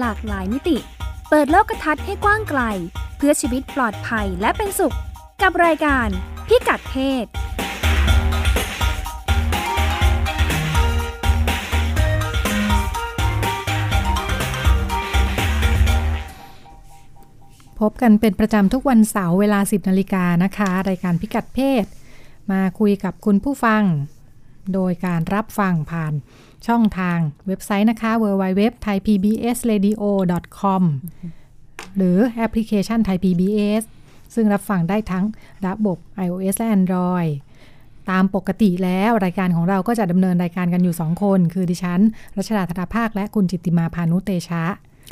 หลากหลายมิติ เปิดโลกทัศน์ให้กว้างไกล เพื่อชีวิตปลอดภัยและเป็นสุข กับรายการพิกัดเพศพบกันเป็นประจำทุกวันเสาร์เวลา 10นาฬิกานะคะ รายการพิกัดเพศ มาคุยกับคุณผู้ฟัง โดยการรับฟังผ่าน ช่องทางเว็บไซต์นะคะ www.thaipbsradio.com หรือแอปพลิเคชัน Thai PBS ซึ่งรับฟังได้ทั้งระบบ iOS และ Android ตามปกติแล้วรายการของเราก็จะดำเนินรายการกันอยู่ 2 คน คือดิฉัน รัชดาธนาภาค และคุณจิตติมาพานุเตชะ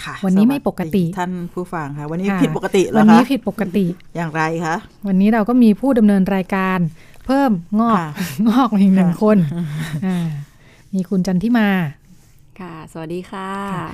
ค่ะวันนี้ไม่ปกติสวัสดีท่านผู้ฟังค่ะ วันนี้ค่ะผิดปกติเหรวัอนนี้คะผิดปกติอย่างไรคะวันนี้เราก็มีผู้ดำเนินรายการ เพิ่มงอกค่ะงอกมาอีกหนึ่งค่ะคนอ่า มีคุณจันทิมา ค่ะ สวัสดีค่ะ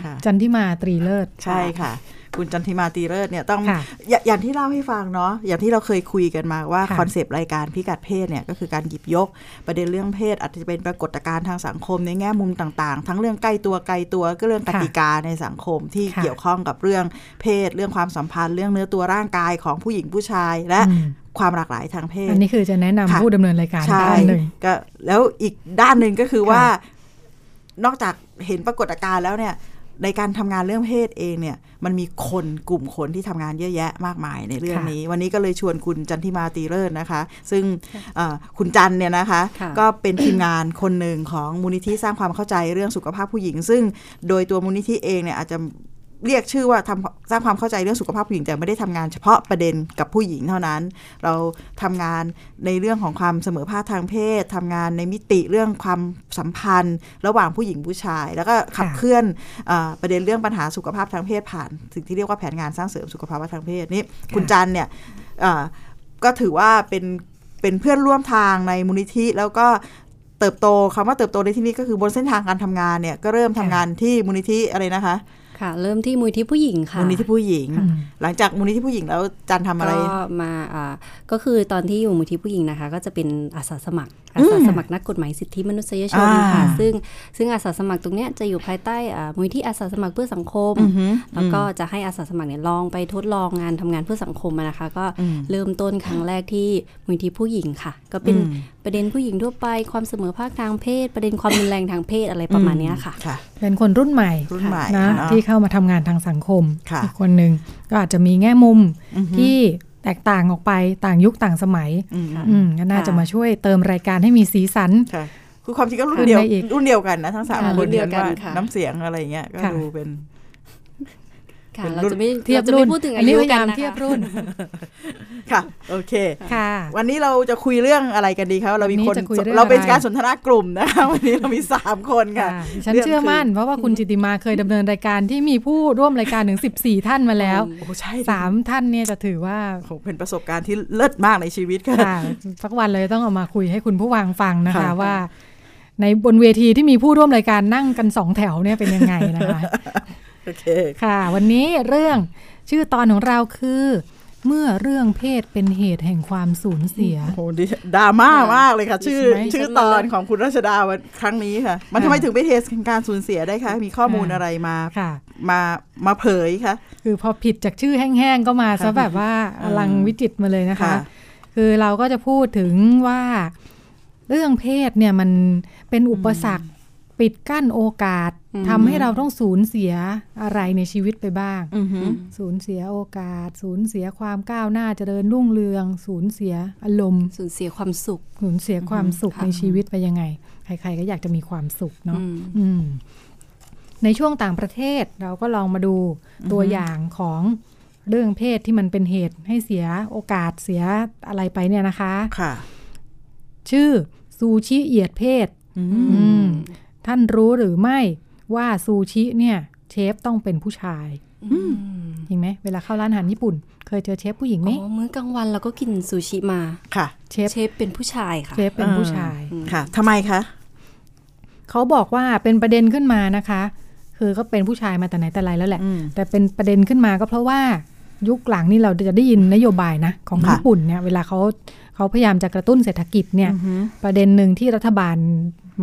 ค่ะ จันทิมาตรีเลิศ ใช่ค่ะ คุณจันทิมาตีเลิศเนี่ยต้องค่ะอย่าอย่างที่เล่าให้ฟังเนาะอย่างที่เราเคยคุยกันมาว่าค่ะคอนเซปต์รายการพิกัดเพศเนี่ยก็คือการหยิบยก ประเด็นเรื่องเพศ อาจจะเป็นปรากฏการณ์ทางสังคมในแง่มุมต่างๆ ทั้งเรื่องใกล้ตัวไกลตัวก็เรื่องกค่ะติกาในสังคมที่ค่ะเกี่ยวข้องกับเรื่องเพศ เรื่องความสัมพันธ์ เรื่องเนื้อตัวร่างกายของผู้หญิงผู้ชายและอืม ความหลากหลายทางเพศ อันนี้คือจะแนะนำค่ะผู้ดำเนินรายการใช่ด้านหนึ่งก็แล้วอีกด้านหนึ่งก็คือค่ะว่า นอกจากเห็นปรากฏการณ์แล้วเนี่ยในการทำงานเรื่องเพศเองเนี่ย มันมีคนกลุ่มคนที่ทำงานเยอะแยะมากมายในเรื่องนี้ วันนี้ก็เลยชวนคุณจันทิมาตีเลิศนะคะ ซึ่งเอ่อคุณจันเนี่ยนะคะค่ะก็เป็นทีมงานคนหนึ่งของมูลนิธิสร้างความเข้าใจเรื่องสุขภาพผู้หญิง ซึ่งโดยตัวมูลนิธิเองเนี่ยอาจจะ เรียกชื่อว่าทำสร้างความเข้าใจเรื่องสุขภาพผู้หญิงแต่ไม่ได้ทำงานเฉพาะประเด็นกับผู้หญิงเท่านั้น เราทำงานในเรื่องของความเสมอภาคทางเพศทำงานในมิติเรื่องความสัมพันธ์ ระหว่างผู้หญิงผู้ชาย แล้วก็ขับค่ะเคลื่อนเออประเด็นเรื่องปัญหาสุขภาพทางเพศผ่าน สิ่งที่เรียกว่าแผนงานสร้างเสริมสุขภาพทางเพศนี่คุณจันเนี่ยเอ่อก็ถือว่าเป็นเป็นเพื่อนร่วมทางในมูลนิธิแล้วก็เติบโตคำว่าเติบโตในที่นี้ก็คือบนเส้นทางการทำงานเนี่ยก็เริ่มทำงานที่มูลนิธิอะไรนะคะ ค่ะ เริ่มที่มูลที่ผู้หญิงค่ะมูลนิธิผู้หญิงอืมหลังจากมูลนิธิผู้หญิงแล้วจันทำอะไรก็มาอ่าก็คือตอนที่อยู่มูลที่ผู้หญิงนะคะ ก็จะเป็นอาสาสมัครอาสาสมัครนักกฎหมายสิทธิมนุษยชนอ่าค่ะซึ่งซึ่งอาสาสมัครตรงเนี้ยจะอยู่ภายใต้อ่ามูลที่อาสาสมัครเพื่อสังคมอือหือแล้วก็จะให้อาสาสมัครเนี่ยลองไปทดลองงานทำงานเพื่อสังคมอะนะคะ ก็อืมเริ่มต้นครั้งแรกที่มูลที่ผู้หญิงค่ะ ก็เป็นอืม ประเด็นผู้หญิงทั่วไปความเสมอภาคทางเพศ ประเด็นความรุนแรงทางเพศอะไรประมาณเนี้ยค่ะค่ะ เป็นคนรุ่นใหม่รุ่นใหม่นะเนอะที่เข้ามาทำงานทางสังคมค่ะอีกคนหนึ่งก็อาจจะมีแง่มุมอือหือที่แตกต่างออกไปต่างยุคต่างสมัยอืมอืมก็น่าค่ะจะมาช่วยเติมรายการให้มีสีสันค่ะคือความจริงก็รุ่ขึ้นนเดียวได้อีกรุ่นเดียวกันนะทั้งสามค่ะครุ่นนเดียวกันว่าค่ะน้ำเสียงอะไรเงี้ยก็ค่ะดูเป็น ค่ะเป็นเรารุ่นจะไม่เทียบราจะรุ่ไม่นพูดถึงอัอานนี้ยุพยายามกันนะคะเทียบรุ่นค่ะ โอเคค่ะ วันนี้เราจะคุยเรื่องอะไรกันดีครับเรามีวันนี้คนจะคุยเรื่องเราเป็นอะไรการสนทนากลุ่มนะคะวันนี้เรามีสามคนค่ะค่ะดิฉันรื่องเชื่อมั่น เพราะว่าคุณจิติมาเคยดำเนินรายการที่มีผู้ร่วมรายการถึง 14 ท่านมาแล้วโอ้ใช่สามท่านเนี่ยจะถือว่าโอ้โหเป็นประสบการณ์ที่เลิศมากในชีวิตค่ะค่ะสักวันเลยต้องเอามาคุยให้คุณผู้ฟังฟังนะคะค่ะว่าในบนเวทีที่มีผู้ร่วมรายการนั่งกันสองแถวเนี่ยเป็นยังไงนะคะ โอเคค่ะ วันนี้เรื่องชื่อตอนของเราคือ เมื่อเรื่องเพศเป็นเหตุแห่งความสูญเสียโอ้โหดิดราม่ามากเลยค่ะ ชื่อใช่ไหมชื่อตอนของคุณรัชดาวันครั้งนี้ค่ะ มันทำไมถึงไปเทสการสูญเสียได้คะมีข้อมูลอะไรมาค่ะ มามาเผยคะคือพอผิดจากชื่อแห้งๆก็มาซะแบบว่าอลังวิจิตรมาเลยนะคะค่ะคือเราก็จะพูดถึงว่าเรื่องเพศเนี่ยมันเป็นอุปสรรค ปิดกั้นโอกาสอืมทำให้เราต้องสูญเสียอะไรในชีวิตไปบ้างอือหือสูญเสียโอกาส สูญเสียความก้าวหน้าเจริญรุ่งเรือง สูญเสียอารมณ์ สูญเสียความสุข สูญเสียความสุขค่ะในชีวิตไปยังไง ใครๆก็อยากจะมีความสุขเนาะอืมอืมในช่วงต่างประเทศเราก็ลองมาดูตัวอย่างของเรื่องเพศที่มันเป็นเหตุให้เสียโอกาสเสียอะไรไปเนี่ยนะคะ ค่ะ ชื่อซูชิเหยียดเพศอืมอืม ท่านรู้หรือไม่ว่าซูชิเนี่ย เชฟต้องเป็นผู้ชายอืมจริงไหมเวลาเข้าร้านอาหารญี่ปุ่น เคยเจอเชฟผู้หญิงไหมอ๋อมื้อกลางวันเราก็กินซูชิมาค่ะ เชฟเชฟเป็นผู้ชายค่ะ เชฟเป็นผู้ชายค่ะทำไมคะเขาบอกว่าเป็นประเด็นขึ้นมานะคะ คือก็เป็นผู้ชายมาแต่ไหนแต่ไรแล้วแหละอืมแต่เป็นประเด็นขึ้นมาก็เพราะว่ายุคหลังนี่เราจะได้ยินนโยบายนะ ของค่ะญี่ปุ่นเนี่ยเวลาเขาเขาพยายามจะกระตุ้นเศรษฐกิจเนี่ยอือหือประเด็นหนึ่งที่รัฐบาล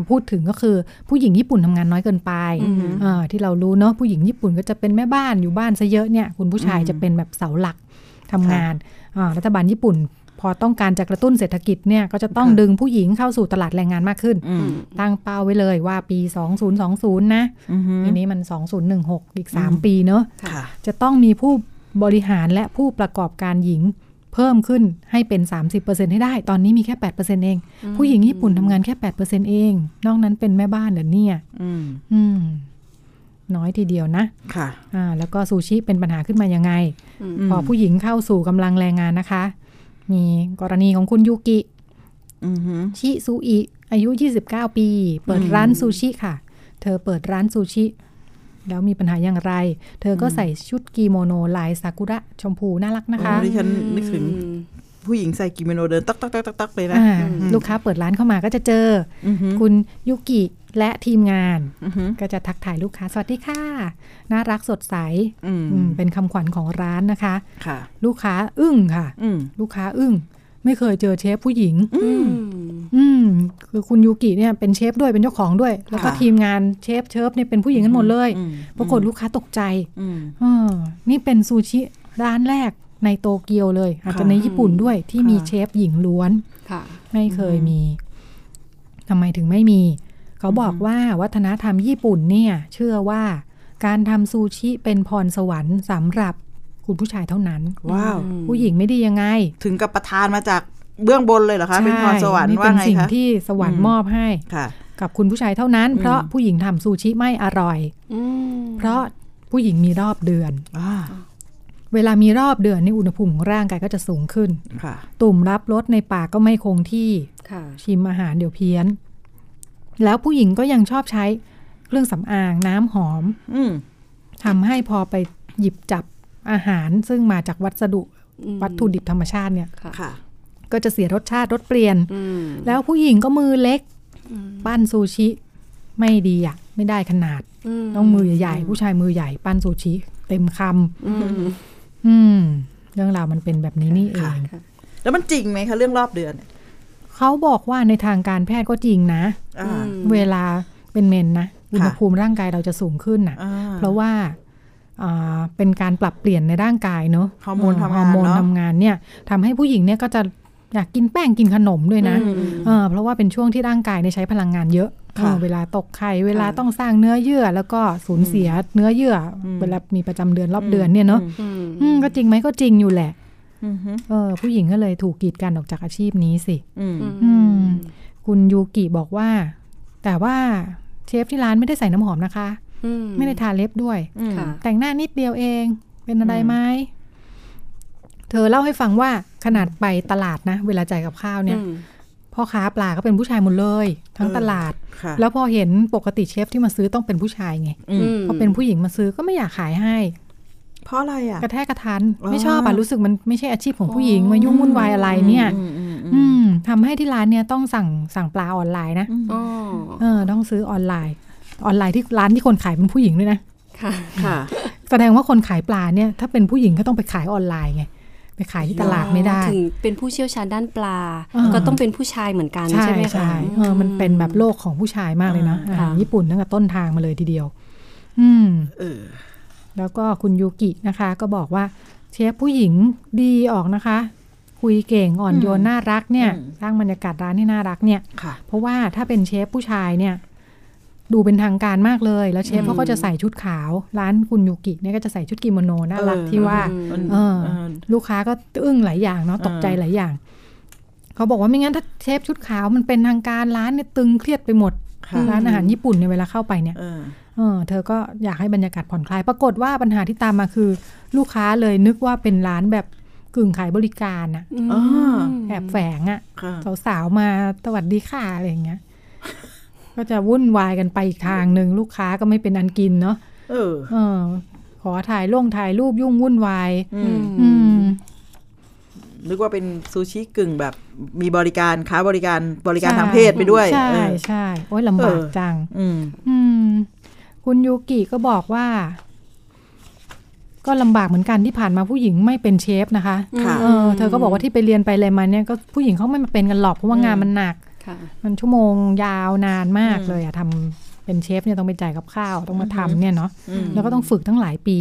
พูดถึงก็คือผู้หญิงญี่ปุ่นทำงานน้อยเกินไปอืมอ่าที่เรารู้เนาะผู้หญิงญี่ปุ่นก็จะเป็นแม่บ้านอยู่บ้านซะเยอะเนี่ยคุณผู้ชายอืมจะเป็นแบบเสาหลักทำงานอ่ารัฐบาลญี่ปุ่น พอต้องการจะกระตุ้นเศรษฐกิจเนี่ยก็จะต้องค่ะดึงผู้หญิงเข้าสู่ตลาดแรงงานมากขึ้นอืมตั้งเป้าไว้เลยว่าปี 2020 นะอือหือปีนี้มัน 2016 อีกอืม3ปีเนาะค่ะจะต้องมีผู้บริหารและผู้ประกอบการหญิง เพิ่มขึ้นให้เป็น 30%ให้ได้ ตอนนี้มีแค่ 8%เอง ผู้หญิงญี่ปุ่นทำงานแค่ 8%เอง นอกนั้นเป็นแม่บ้านเหรอเนี่ยอืมอืมน้อยทีเดียวนะ ค่ะอ่าแล้วก็ซูชิเป็นปัญหาขึ้นมายังไงอืมมพอผู้หญิงเข้าสู่กำลังแรงงานนะคะ มีกรณีของคุณยูกิอือหือชิซูอิอายุ 29 ปี เปิดอืมร้านซูชิค่ะ เธอเปิดร้านซูชิ แล้วมีปัญหาอย่างไร เธอก็ใส่ชุดกิโมโนลายซากุระชมพูน่ารักนะคะโอ้ดิฉันนึกถึงผู้หญิงใส่กิโมโนเดินตักตักตักตักตักเลยนะอ่าอืมลูกค้าเปิดร้านเข้ามาก็จะเจออือหือคุณยุกิและทีมงานอือหือก็จะทักทายลูกค้า สวัสดีค่ะ น่ารักสดใสอืมอืมเป็นคำขวัญของร้านนะคะค่ะ ลูกค้าอึ้งค่ะอืมลูกค้าอึ้ง ไม่เคยเจอเชฟผู้หญิง อืมอืมคือคุณยูกิเนี่ยเป็นเชฟด้วยเป็นเจ้าของด้วย แล้วก็ค่ะทีมงานเชฟเชิฟเนี่ยเป็นผู้หญิงกันหมดเลยอืมปรากฏลูกค้าตกใจอืมเออนี่เป็นซูชิร้านแรกในโตเกียวเลย อาจจะค่ะในญี่ปุ่นด้วยที่มีค่ะเชฟหญิงล้วนค่ะไม่เคยมีทำไมถึงไม่มี เขาบอกว่าวัฒนธรรมญี่ปุ่นเนี่ย เชื่อว่าการทำซูชิเป็นพรสวรรค์สำหรับ คุณผู้ชายเท่านั้น ว้าว ผู้หญิงไม่ดียังไง ถึงกับประทานมาจากเบื้องบนเลยเหรอคะเป็นพรสวรรค์นี่ว่าเป็นไงสิ่งคะที่สวรรค์อืมมอบให้ค่ะกับคุณผู้ชายเท่านั้น เพราะผู้หญิงทำซูชิไม่อร่อยอืมเพราะผู้หญิงมีรอบเดือนอ่าเวลามีรอบเดือนนี่อุณหภูมิของร่างกายก็จะสูงขึ้นค่ะตุ่มรับรสในปากก็ไม่คงที่ค่ะชิมอาหารเดี๋ยวเพี้ยน แล้วผู้หญิงก็ยังชอบใช้เครื่องสำอางน้ำหอมอืมทำให้พอไปหยิบจับ อาหารซึ่งมาจากวัสดุอืมวัตถุดิบธรรมชาติเนี่ยค่ะค่ะก็จะเสียรสชาติรสเปลี่ยนอืมแล้วผู้หญิงก็มือเล็กปั้นซูชิไม่ดีอะ ไม่ได้ขนาด ต้องมือใหญ่ๆผู้ชายมือใหญ่ปั้นซูชิ เต็มคำอืมอืมเรื่องราวมันเป็นแบบนี้นี่เองค่ะแล้วมันจริงไหมคะเรื่องรอบเดือนเนี่ยเขาบอกว่าในทางการแพทย์ก็จริงนะอ่าเวลาเป็นเมนส์นะอุณหภูมิร่างกายเราจะสูงขึ้นน่ะอ่าเพราะว่าอ่า เป็นการปรับเปลี่ยนในร่างกายเนอะฮอร์โมนทำงานฮอร์โมนเนอะทำงานเนี่ยทำให้ผู้หญิงเนี่ยก็จะอยากกินแป้งกินขนมด้วยนะอืมเออเพราะว่าเป็นช่วงที่ร่างกายเนี่ยใช้พลังงานเยอะค่ะเออเวลาตกไข่เวลาต้องสร้างเนื้อเยื่อ แล้วก็สูญเสียเนื้อเยื่ออมเวลามีประจำเดือนรอบเดือนเนี่ยเนาะอืมอืมก็จริงไหมก็จริงอยู่แหละอืมฮึเออ ผู้หญิงก็เลยถูกกีดกันออกจากอาชีพนี้สิอืมอืมคุณยูกิบอกว่า แต่ว่าเชฟที่ร้านไม่ได้ใส่น้ำหอมนะคะอื ไม่ได้ทาเล็บด้วยอืมค่ะแต่งหน้านิดเดียวเองเป็นอะไรอืมไหมเธอเล่าให้ฟังว่าขนาดไปตลาดนะ เวลาจ่ายกับข้าวเนี่ยอืมพ่อค้าปลาก็เป็นผู้ชายหมดเลย ทั้งตลาดค่ะแล้วพอเห็นปกติเชฟที่มาซื้อต้องเป็นผู้ชายไงอืมพอเป็นผู้หญิงมาซื้อก็ไม่อยากขายให้ เพราะอะไรอะ กระแทกกระทันอ๋อไม่ชอบอะรู้สึกมันไม่ใช่อาชีพของผู้หญิงมายุ่งวุ่นวายอะไรเนี่ยอืมอืมอือืมมทำให้ที่ร้านเนี่ยต้องสั่งสั่งปลาออนไลน์นะอ๋อเออต้องซื้อออนไลน์ ออนไลน์ที่ร้านที่คนขายเป็นผู้หญิงด้วยนะค่ะค่ะ แสดงว่าคนขายปลาเนี่ยถ้าเป็นผู้หญิงก็ต้องไปขายออนไลน์ไงไปขายที่ตลาดไม่ได้ ถึงเป็นผู้เชี่ยวชาญด้านปลาอ่าก็ต้องเป็นผู้ชายเหมือนกันใช่ใช่ไหมคะใช่เออมันเป็นแบบโลกของผู้ชายมากเลยนะอ่าอาหารญี่ปุ่นตั้งแต่ต้นทางมาเลยทีเดียว อืมเออแล้วก็คุณยูกินะคะ ก็บอกว่าเชฟผู้หญิงดีออกนะคะ คุยเก่งอ่อนโยนน่ารักเนี่ยอืมสร้างบรรยากาศร้านให้น่ารักเนี่ยค่ะเพราะว่าถ้าเป็นเชฟผู้ชายเนี่ย ดูเป็นทางการมากเลย แล้วเชฟอืมเขาก็จะใส่ชุดขาว ร้านคุณยูกิเนี่ยก็จะใส่ชุดกิโมโนน่ารักเออที่ว่ามันเออเออลูกค้าก็อึ้งหลายอย่างเนาะตกใจหลายอย่าง เขาบอกว่าไม่งั้นถ้าเชฟชุดขาวมันเป็นทางการร้านเนี่ยตึงเครียดไปหมดค่ะร้านอาหารญี่ปุ่นเนี่ยเวลาเข้าไปเนี่ยเออเออเธอก็อยากให้บรรยากาศผ่อนคลาย ปรากฏว่าปัญหาที่ตามมาคือ ลูกค้าเลยนึกว่าเป็นร้านแบบกึ่งขายบริการอะอืมอ่าแอบแฝงอะค่ะสาวๆมาสวัสดีค่ะอะไรอย่างเงี้ย ก็จะวุ่นวายกันไปอีกทางหนึ่งลูกค้าก็ไม่เป็นอันกินเนาะเออเออ ขอถ่ายลงถ่ายรูปยุ่งวุ่นวายอือืมมอืมนึกว่าเป็นซูชิกึ่งแบบมีบริการค้าบริการบริการทางเพศไปด้วย ใช่เออใช่โอ้ยลำบากเออจัง อืมอืม คุณยูกิก็บอกว่า ก็ลำบากเหมือนกันที่ผ่านมาผู้หญิงไม่เป็นเชฟนะคะค่ะเออเธอก็บอกว่าที่ไปเรียนไปอะไรมาเนี่ยก็ผู้หญิงเขาไม่มาเป็นกันหรอกเพราะว่างานมันหนักค่ะ มันชั่วโมงยาวนานมากเลยอะทำเป็นเชฟเนี่ยต้องไปจ่ายกับข้าวต้องมาทำเนี่ยเนาะอืมแล้วก็ต้องฝึกทั้งหลายปี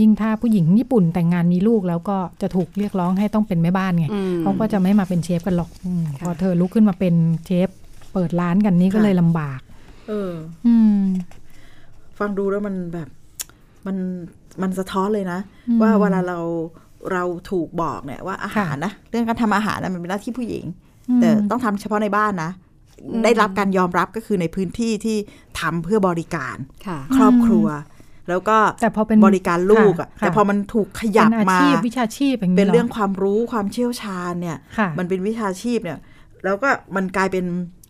ยิ่งถ้าผู้หญิงญี่ปุ่นแต่งงานมีลูกแล้วก็จะถูกเรียกร้องให้ต้องเป็นแม่บ้านไงอืมเขาก็จะไม่มาเป็นเชฟกันหรอกอมค่ะพอเธอลุกขึ้นมาเป็นเชฟเปิดร้านกันนี่ก็ค่ะเลยลำบาก เออ อืม ฟังดูแล้วมันแบบมันมันสะท้อนเลยนะอืมว่าเวลาเราเราถูกบอกเนี่ยว่าอาหารค่ะนะ เรื่องการทำอาหารนะมันเป็นหน้าที่ผู้หญิงอืม แต่ต้องทำเฉพาะในบ้านนะ ได้รับการยอมรับก็คือในพื้นที่ที่ทำเพื่อบริการค่ะครอบครัว แล้วก็แต่พอเป็นบริการลูกอะค่ะแต่พอมันถูกขยับเป็นอามาชีพวิชาชีพอย่างนี้เป็นหเรื่องความรู้ความเชี่ยวชาญเนี่ยค่ะมันเป็นวิชาชีพเนี่ย แล้วก็มันกลายเป็น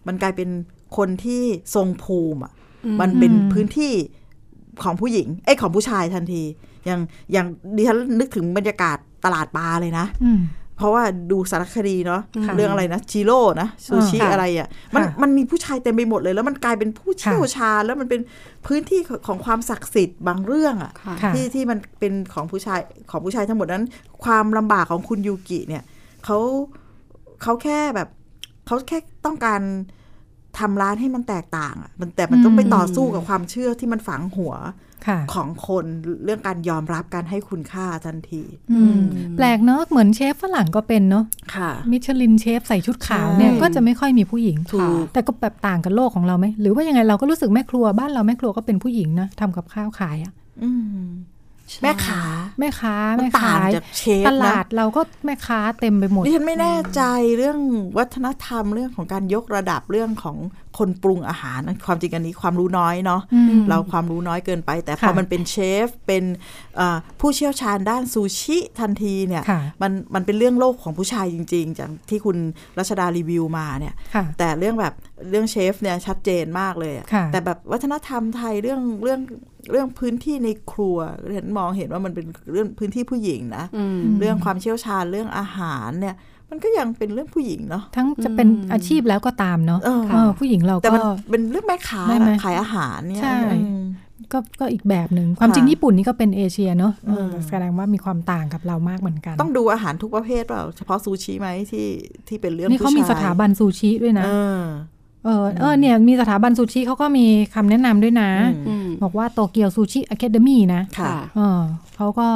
มันกลายเป็นคนที่ทรงภูมิอะมันเป็นอืมพื้นที่ของผู้หญิง เอ้ยของผู้ชายทันที อย่างอย่างดิฉันนึกถึงบรรยากาศตลาดปลาเลยนะอืม เพราะว่าดูสารคดีเนาะค่ะเรื่องอะไรนะจิโร่นะซูชิค่ะอะไรอะมันค่ะมันมีผู้ชายเต็มไปหมดเลย แล้วมันกลายเป็นผู้เชี่ยวชาญแล้วมันเป็นพื้นที่ของความศักดิ์สิทธิ์บางเรื่องอะค่ะค่ะที่ที่มันเป็นของผู้ชายของผู้ชายทั้งหมดนั้น ความลำบากของคุณยูกิเนี่ยเขาเขาแค่แบบเขาแค่ต้องการทำร้านให้มันแตกต่างอะมันแต่มันต้องไปอืมต่อสู้กับความเชื่อที่มันฝังหัวค่ะ ของคนเรื่องการยอมรับการให้คุณค่าทันทีอืมแปลกเนอะเหมือนเชฟฝรั่งก็เป็นเนอะค่ะมิชลินเชฟใส่ชุดขาวเนี่ยใช่ก็จะไม่ค่อยมีผู้หญิงถูกแต่ก็แบบต่างกับโลกของเราไหมหรือว่ายังไงเราก็รู้สึกแม่ครัวบ้านเราแม่ครัวก็เป็นผู้หญิงนะทำกับข้าวขายอะอืม แม่ขาแม่ค้ามันแม่ต่างขายจากเชฟตนะลาดเราก็แม่ค้าเต็มไปหมดดิฉันไม่แน่ใจเรื่องวัฒนธรรมเรื่องของการยกระดับเรื่องของคนปรุงอาหารความจริงอันนี้ความรู้น้อยเนาะอืมเราความรู้น้อยเกินไป แต่พอค่ะมันเป็นเชฟเป็นเอ่อผู้เชี่ยวชาญด้านซูชิทันทีเนี่ยค่ะมันมันเป็นเรื่องโลกของผู้ชายจริง ๆ จากที่คุณรัชดารีวิวมาเนี่ยค่ะแต่เรื่องแบบเรื่องเชฟเนี่ยชัดเจนมากเลยอะค่ะแต่แบบวัฒนธรรมไทยเรื่องเรื่อง เรื่องพื้นที่ในครัวเห็นมองเห็นว่ามันเป็นเรื่องพื้นที่ผู้หญิงนะอืมเรื่องความเชี่ยวชาญเรื่องอาหารเนี่ย มันก็ยังเป็นเรื่องผู้หญิงเนาะทั้งจะเป็นอาชีพแล้วก็ตามเนาะเออเออผู้หญิงเราแต่ก็มันเป็นเรื่องแม่ค้าได้ไหมขายอาหารเนี่ยใช่อืมก็ก็อีกแบบหนึ่งความจริงค่ะญี่ปุ่นนี่ก็เป็นเอเชียเนาะเอออืมแสดงว่ามีความต่างกับเรามากเหมือนกัน ต้องดูอาหารทุกประเภทเปล่าเฉพาะซูชิไหมที่ที่เป็นเรื่องนี่เขาผู้ชยมีสถาบันซูชิด้วยนะ เออเออเออเนี่ยมีสถาบันซูชิเขาก็มีคำแนะนำด้วยนะอืมอืมบอกว่าโตเกียวซูชิอะคาเดมี่นะค่ะเออเขาก็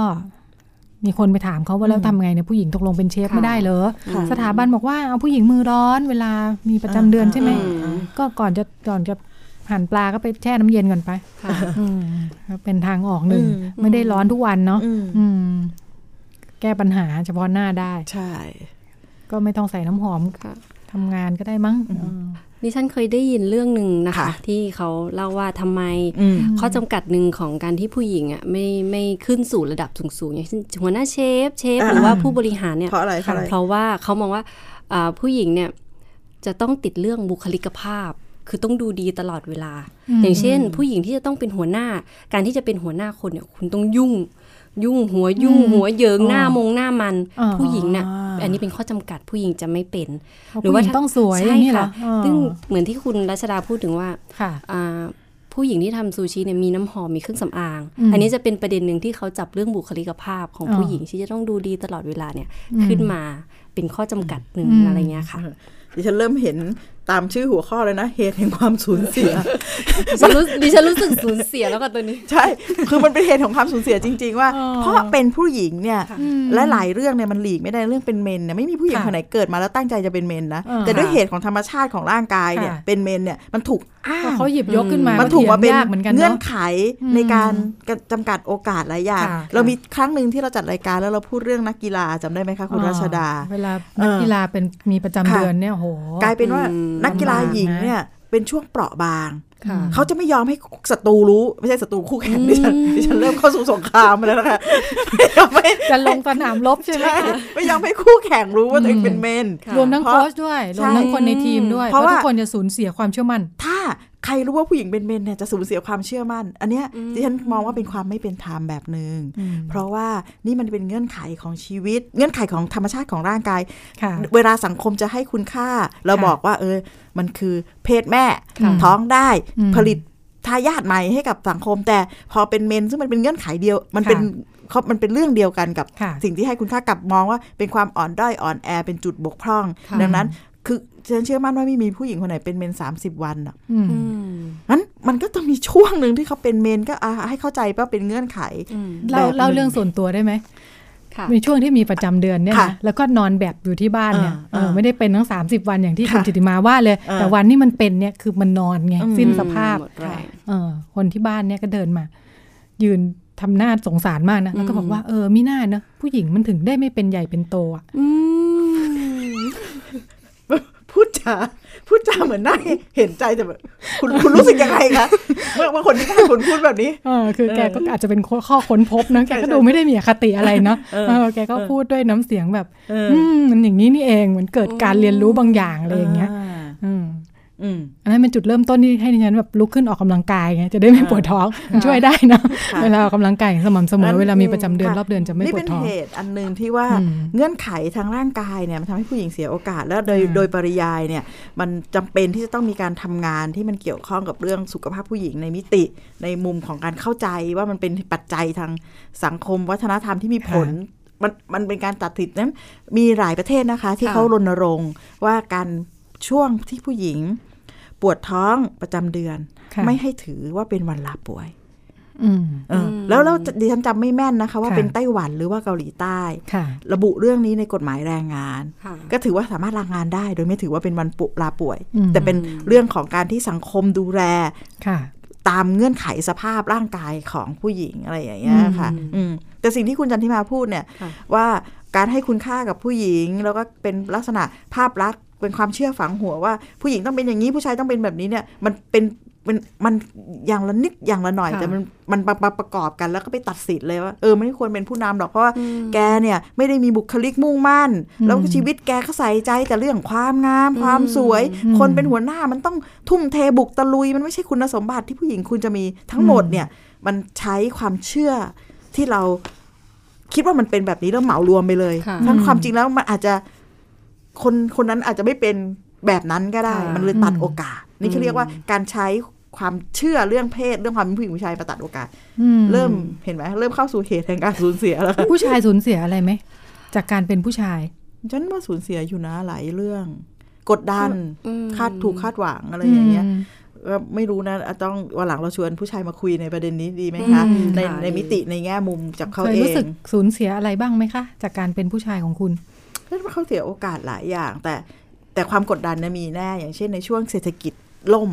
มีคนไปถามเขาว่าแล้วทำไงเนี่ยผู้หญิงตกลงเป็นเชฟค่ะไม่ได้เหรอค่ะสถาบันบอกว่าเอาผู้หญิงมือร้อนเวลามีประจำเดือนใช่ไหมอืมก็ก่อนจะก่อนจะหั่นปลาก็ไปแช่น้ำเย็นก่อนไปค่ะอืมก็เป็นทางออกหนึ่งอืมไม่ได้ร้อนทุกวันเนาะอืมอืมแก้ปัญหาเฉพาะหน้าได้ ใช่ ก็ไม่ต้องใส่น้ำหอมค่ะทำงานก็ได้มั้งเออ ดิฉันเคยได้ยินเรื่องหนึ่งนะคะค่ะที่เขาเล่าว่าทำไมอืมข้อจำกัดหนึ่งของการที่ผู้หญิงอะไม่ไม่ขึ้นสู่ระดับสูงๆอย่างเช่นหัวหน้าเชฟเชฟอ่าหรือว่าผู้บริหารเนี่ยเพราะอะไรเพราะอะไรเพราะว่าเขามองว่าอ่าผู้หญิงเนี่ยจะต้องติดเรื่องบุคลิกภาพคือต้องดูดีตลอดเวลา อย่างเช่น ผู้หญิงที่จะต้องเป็นหัวหน้า การที่จะเป็นหัวหน้าคนเนี่ยคุณต้องยุ่ง ยุ่งหัวยุ่งหัวเหยิงหน้ามงหน้ามันอ๋อผู้หญิงเนี่ยอันนี้เป็นข้อจำกัดผู้หญิงจะไม่เป็นเพราะผู้หญิงต้องสวยอย่างนี้เหรอใช่ค่ะอ๋อซึ่งเหมือนที่คุณรัชดาพูดถึงว่าค่ะอ่าผู้หญิงที่ทำซูชิเนี่ยมีน้ำหอมมีเครื่องสำอางอืมอันนี้จะเป็นประเด็นหนึ่งที่เขาจับเรื่องบุคลิกภาพของอ๋อผู้หญิงที่จะต้องดูดีตลอดเวลาเนี่ยอืมขึ้นมาเป็นข้อจำกัดหนึ่งอืมอะไรเงี้ยค่ะดิฉันเริ่มเห็น ตามชื่อหัวข้อเลยนะ เหตุแห่งความสูญเสียดิฉันรู้ดิฉันรู้สึกสูญเสียแล้วกับตัวนี้ ใช่ คือมันเป็นเหตุของความสูญเสียจริง ๆ ว่าอ๋อเพราะเป็นผู้หญิงเนี่ยอืมและหลายเรื่องเนี่ยมันหลีกไม่ได้เรื่องเป็นเมนเนี่ยไม่มีผู้หญิงค่ะคนไหนเกิดมาแล้วตั้งใจจะเป็นเมนนะอ่าแต่ด้วยเหตุของธรรมชาติของร่างกายเนี่ยค่ะเป็นเมนเนี่ยมันถูกอ้าพองเขาหยิบยกขึ้นมา มัมันถูกมาเป็นยากเหมือนกันเงื่อนเนาะไขอืมในการจำกัดโอกาสหลายอย่างค่ะเรามีครั้งหนึ่งที่เราจัดรายการแล้วเราพูดเรื่องนักกีฬาจำได้ไหมคะคุณรัชดา เวลานักกีฬาเป็นมีประจำค่ะเดือนเนี่ยโหกลายเป็นว่าอืมนักกีฬาหญิงลำบากนะเนี่ยเป็นช่วงเปราะบางค่ะเขาจะไม่ยอมให้ศัตรูรู้ ไม่ใช่ศัตรูคู่แข่งดิฉันดิฉันเริ่มเข้าสู่สงครามมาแล้วนะคะไม่ยอมให้จะลงสนามรบใช่ไหมใช่ไม่ยอมให้คู่แข่งรู้ว่าตัวเองเป็นเมนค่ะรวมทั้งเพราะโค้ชด้วย รวมทั้งคนในทีมด้วย เพเพราะราะว่าทุกคนจะสูญเสียความเชื่อมั่น ถ้า ใครรู้ว่าผู้หญิงเป็นเมนเนี่ยจะสูญเสียความเชื่อมั่น อันเนี้ยดิฉันมองว่าเป็นความไม่เป็นธรรมแบบหนึ่งอืมเพราะว่านี่มันเป็นเงื่อนไขของชีวิต เงื่อนไขของธรรมชาติของร่างกายค่ะเวลาสังคมจะให้คุณค่า เราค่ะบอกว่าเออ มันคือเพศแม่ค่ะท้องได้อืมผลิตทายาทใหม่ให้กับสังคม แต่พอเป็นเมนซึ่งมันเป็นเงื่อนไขเดียว มันเป็นค่ะเขามันเป็นเรื่องเดียวกันกับค่ะสิ่งที่ให้คุณค่ากลับมองว่าเป็นความอ่อนด้อยอ่อนแอเป็นจุดบกพร่องค่ะดังนั้นคือ ฉันเชื่อมั่นว่าไม่มีผู้หญิงคนไหนเป็นเมนสามสิบวันอะอืมอืมงั้นมันก็ต้องมีช่วงหนึ่งที่เขาเป็นเมนก็อะให้เข้าใจว่าเป็นเงื่อนไขอืมเล่าแบบหนึ่งเล่าเรื่องส่วนตัวได้ไหมค่ะมีช่วงที่มีประจำเดือนเนี่ยค่ะนะแล้วก็นอนแบบอยู่ที่บ้านเนี่ยอ่าเออไม่ได้เป็นทั้ง 30 วันอย่างที่ค่ะคุณจิติมาว่าเลยอ่าแต่วันที่มันเป็นเนี่ยคือมันนอนไงอืมสิ้นสภาพหมดแรงเออคนที่บ้านเนี่ยก็เดินมา ยืนทำหน้าสงสารมากนะแล้วก็บอกว่าเออมิน่าเนอะผู้หญิงมันถึงได้ไม่เป็นใหญ่เป็นโตอะอืม พูดจาพูดจาเหมือนน่าเห็นใจแต่แบบคุณคุณรู้สึกยังไงคะเมื่อเมื่อคนที่ข้างคุณพูดแบบนี้เออคือแกก็อาจจะเป็นข้อค้นพบนะแกก็ใช่ดูไม่ได้มีอคติอะไรเนาะเออเออแกก็พูดด้วยน้ำเสียงแบบเอออืมมันอย่างนี้นี่เองเหมือนเกิดการเรียนรู้บางอย่างอะไรอย่างเงี้ยอืม อืมอันนั้นเป็นจุดเริ่มต้นที่ให้ดิฉันแบบลุกขึ้นออกกำลังกายไงจะได้ไม่ปวดท้องมันช่วยได้นะค่ะเวลาออกกำลังกายอย่างสม่ำเสมองั้นเวลามีประจำเดือนค่ะรอบเดือนจะไม่นี่ปวเป็ดนท้องเหตุอันหนึ่งที่ว่าอืมเงื่อนไขทางร่างกายเนี่ยมันทำให้ผู้หญิงเสียโอกาสแล้วโดยอืมโดยปริยายเนี่ยมันจำเป็นที่จะต้องมีการทำงานที่มันเกี่ยวข้องกับเรื่องสุขภาพผู้หญิงในมิติในมุมของการเข้าใจว่ามันเป็นปัจจัยทางสังคมวัฒนธรรมที่มีผลมันมันเป็นการตัดสินนั้นมีหลายประเทศนะคะ ที่ค่ะเขารณรงค์ว่าการช่วงที่ผู้หญิง ปวดท้องประจำเดือนค่ะไม่ให้ถือว่าเป็นวันลาป่วยอืมเอออแล้วแล้วดิฉันจำไม่แม่นนะคะ ว่าค่ะเป็นไต้หวันหรือว่าเกาหลีใต้ค่ะระบุเรื่องนี้ในกฎหมายแรงงานค่ะก็ถือว่าสามารถลางานได้ โดยไม่ถือว่าเป็นวันปุลาป่วยอืมแต่เป็นเรื่องของการที่สังคมดูแลค่ะตามเงื่อนไขสภาพร่างกายของผู้หญิงอะไรอย่างเงี้ยค่ะอืมแต่สิ่งที่คุณจันทิมาพูดเนี่ยค่ะว่าการให้คุณค่ากับผู้หญิง แล้วก็เป็นลักษณะภาพลักษณ์ เป็นความเชื่อฝังหัวว่า ผู้หญิงต้องเป็นอย่างนี้ผู้ชายต้องเป็นแบบนี้เนี่ย มันเป็นเป็นมันอย่างละนิดอย่างละหน่อยค่ะแต่มันมันประประประกอบกันแล้วก็ไปตัดสินเลยว่าเออไม่ควรเป็นผู้นำหรอกเพราะว่าแกเนี่ยไม่ได้มีบุคลิกมุ่งมั่น แล้วชีวิตแกก็ใส่ใจแต่เรื่องความงาม ความสวยอืมคนเป็นหัวหน้ามันต้องทุ่มเทบุกตะลุย มันไม่ใช่คุณสมบัติที่ผู้หญิงคุณจะมีทั้งหมดเนี่ย มันใช้ความเชื่อที่เราคิดว่ามันเป็นแบบนี้แล้วเหมารวมไปเลยค่ะทั้งความจริงแล้วมันอาจจะ คนคนนั้นอาจจะไม่เป็นแบบนั้นก็ได้ค่ะมันเลยตัดโอกาส นี่เขาเรียกว่าการใช้ความเชื่อเรื่องเพศเรื่องความเป็นผู้หญิงผู้ชายมาตัดโอกาสอืมเริ่มเห็นไหมเริ่มเข้าสู่เหตุแห่งการสูญเสียแล้วค่ะผู้ชายสูญเสียอะไรไหมจากการเป็นผู้ชาย ฉันว่าสูญเสียอยู่นะหลายเรื่อง กดดันอืมคาดถูกคาดหวังอะไรอย่างเงี้ยอืมก็ไม่รู้นะอาจต้องวันหลังเราชวนผู้ชายมาคุยในประเด็นนี้ดีไหมคะอืมในค่ะในมิติในแง่มุมจากเขาเคยเอรู้สึงกสูญเสียอะไรบ้างไหมคะ จากการเป็นผู้ชายของคุณ ฉันว่าเขาเสียโอกาสหลายอย่าง แต่แต่ความกดดันเนี่ยมีแน่ อย่างเช่นในช่วงเศรษฐกิจล่ม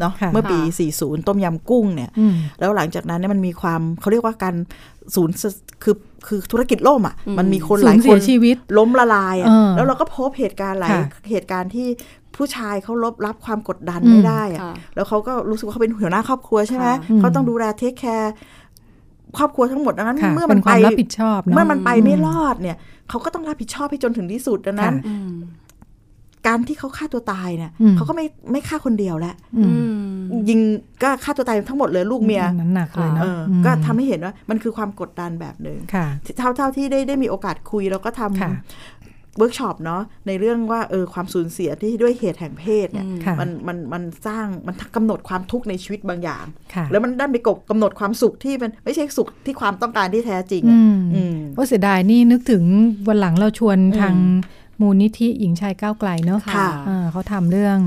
เนาะค่ะเมื่อปีค่ะ40 ต้มยำกุ้งเนี่ยอืมแล้วหลังจากนั้นเนี่ยมันมีความเขาเรียกว่าการสูญเสียคือคือธุรกิจล่มอะ มันมีคนหสูลาญยเสีคยนชีวิตล้มละลายเออะ่ะอแล้วเราก็พบเหตุการณ์หลายค่ะเหตุการณ์ที่ผู้ชายเขาลบรับความกดดันอืมไม่ได้อะค่ะแล้วเขาก็รู้สึกว่าเขาเป็นหัวหน้าครอบครัวใช่ไหมค่ะเขาต้องดูแลเทคแคร์ครอบครัวทั้งหมดดังนั้นค่ะเมื่อเป็มันนควาไปมรับผิดชอบเนาะเมื่อมันไปไม่รอดเนี่ย เขาก็ต้องรับผิดชอบให้จนถึงที่สุดดังนั้นค่ะอืมการที่เขาฆ่าตัวตายเนี่ยอืมเขาก็ไม่ไม่ฆ่าคนเดียวแล้วอือืมมยิงก็ฆ่าตัวตายทั้งหมดเลยลูกเมียนั้นหนักเลยเอเนาะออมก็ทำให้เห็นว่ามันคือความกดดันแบบหนึ่งค่ะเท่าเท่าที่ได้ได้มีโอกาสคุยแล้วก็ทำค่ะำ เวิร์กช็อปเนาะในเรื่องว่าเออความสูญเสียที่ด้วยเหตุแห่งเพศเนี่ยค่ะมันมันมันสร้างมันกำหนดความทุกข์ในชีวิตบางอย่างค่ะแล้วมันด้านไปกบกำหนดความสุขที่มันไม่ใช่สุขที่ความต้องการที่แท้จริงอะอืมอืมว่าเสียดายนี่นึกถึงวันหลังเราชวนอืมทางมูลนิธิหญิงชายก้าวไกลเนาะค่ะอ่าเขาทำเรื่อง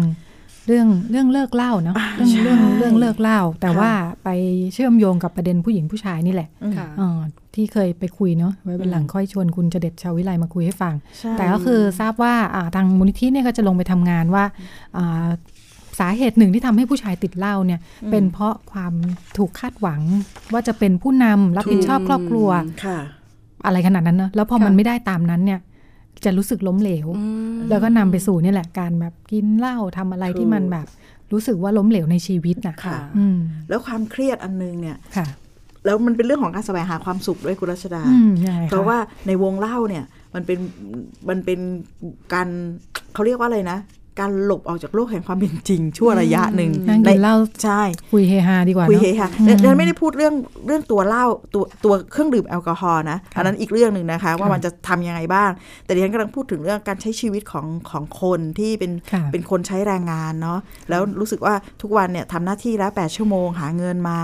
เรื่องเรื่องเลิกเหล่าเนาะอ่าเรื่องใช่เรื่องเรื่องเลิกเหล่า แต่ค่ะว่าไปเชื่อมโยงกับประเด็นผู้หญิงผู้ชายนี่แหละอืมค่ะอ่าที่เคยไปคุยเนาะไว้เป็นหลังค่อยชวนคุณจเด็ดชาววิไลมาคุยให้ฟังใช่แต่ก็คือทราบว่าอ่าทางมูลนิธิเนี่ยก็จะลงไปทำงานว่าอ่าสาเหตุหนึ่งที่ทำให้ผู้ชายติดเหล้าเนี่ย เป็นเพราะความถูกคาดหวังว่าจะเป็นผู้นำรับผิดชอบครอบครัวค่ะอะไรขนาดนั้นเนอะแล้วพอค่ะมันไม่ได้ตามนั้นเนี่ย จะรู้สึกล้มเหลวอืมแล้วก็นำไปสู่เนี่ยแหละการแบบกินเหล้าทำอะไรที่มันแบบรู้สึกว่าล้มเหลวในชีวิตน่ะค่ะอืมแล้วความเครียดอันนึงเนี่ยค่ะ แล้วมันเป็นเรื่องของการแสวงหาความสุขด้วยคุณรัชดาอืมยังไงคเพราะว่าในวงเล่าเนี่ย มันเป็นมันเป็นการเขาเรียกว่าอะไรนะ การหลบออกจากโลกแห่งความเป็นจริง ชั่วระยะหนึ่งนั่งในกินเหล้าใช่คุยเฮฮาดีกว่าคุยเนาะเฮฮาอืมแต่ฉันไม่ได้พูดเรื่องเรื่องตัวเหล้าตัวตัวเครื่องดื่มแอลกอฮอล์นะค่ะอันนั้นอีกเรื่องหนึ่งนะคะ ว่าค่ะมันจะทำยังไงบ้าง แต่ดิฉันกำลังพูดถึงเรื่องการใช้ชีวิตของของคนที่เป็นค่ะเป็นคนใช้แรงงานเนาะแล้วรู้สึกว่าทุกวันเนี่ยทำหน้าที่แล้วแปดชั่วโมงหาเงินมา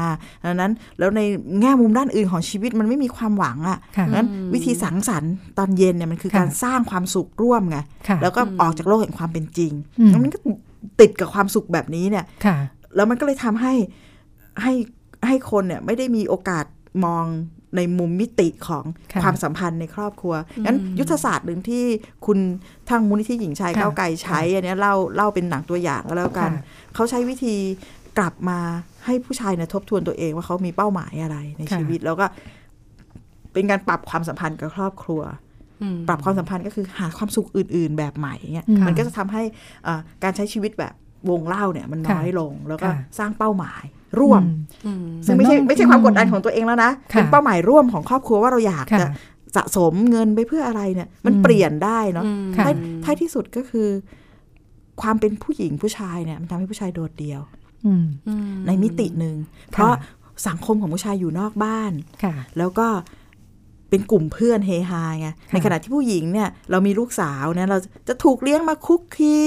ดังนั้นแล้วในแง่มุมด้านอื่นของชีวิตมันไม่มีความหวังอะค่ะงั้นวิธีสังสรรค์ตอนเย็นเนี่ยมันคือค่ะการสร้างความสุขร่วมไงค่ะแล้วก็ออกจากโลกแห่งความเป็นจริงอืมแล้วมันก็ติดกับความสุขแบบนี้เนี่ยค่ะแล้วมันก็เลยทำให้ให้ให้คนเนี่ยไม่ได้มีโอกาสมองในมุมมิติของค่ะความสัมพันธ์ในครอบครัว งั้นยุทธศาสตร์หนึ่งที่คุณทางมูลนิธิหญิงชายค่ะก้าวไกลใช้อันเนี้ยเล่าเล่าเป็นหนังตัวอย่างก็แล้วกันค่ะเขาใช้วิธีกลับมาให้ผู้ชายเนี่ยทบทวนตัวเองว่าเขามีเป้าหมายอะไรในค่ะชีวิตแล้วก็เป็นการปรับความสัมพันธ์กับครอบครัวอืม ปรับความสัมพันธ์ก็คือหาความสุขอื่น ๆ แบบใหม่เนี่ยอืมมันก็จะทำให้อ่าการใช้ชีวิตแบบวงเล่าเนี่ยมันน้อยลงแล้วก็ค่ะสร้างเป้าหมายร่วมอืมอืมซึ่งไม่ใช่เหมือนต้องไม่ใช่ความกดดันของตัวเองแล้วนะค่ะเป็นเป้าหมายร่วมของครอบครัวว่าเราอยากค่ะจะสะสมเงินไปเพื่ออะไรเนี่ย มันอืมเปลี่ยนได้เนาะอืมค่ะท้ายท้ายที่สุดก็คือ ความเป็นผู้หญิงผู้ชายเนี่ยมันทำให้ผู้ชายโดดเดี่ยวอืมอืมในมิติหนึ่งเพราะสังคมของผู้ชายอยู่นอกบ้านค่ะแล้วก็ เป็นกลุ่มเพื่อนเฮฮาไงค่ะในขณะที่ผู้หญิงเนี่ยเรามีลูกสาวเนี่ยเราจะถูกเลี้ยงมาคุกคี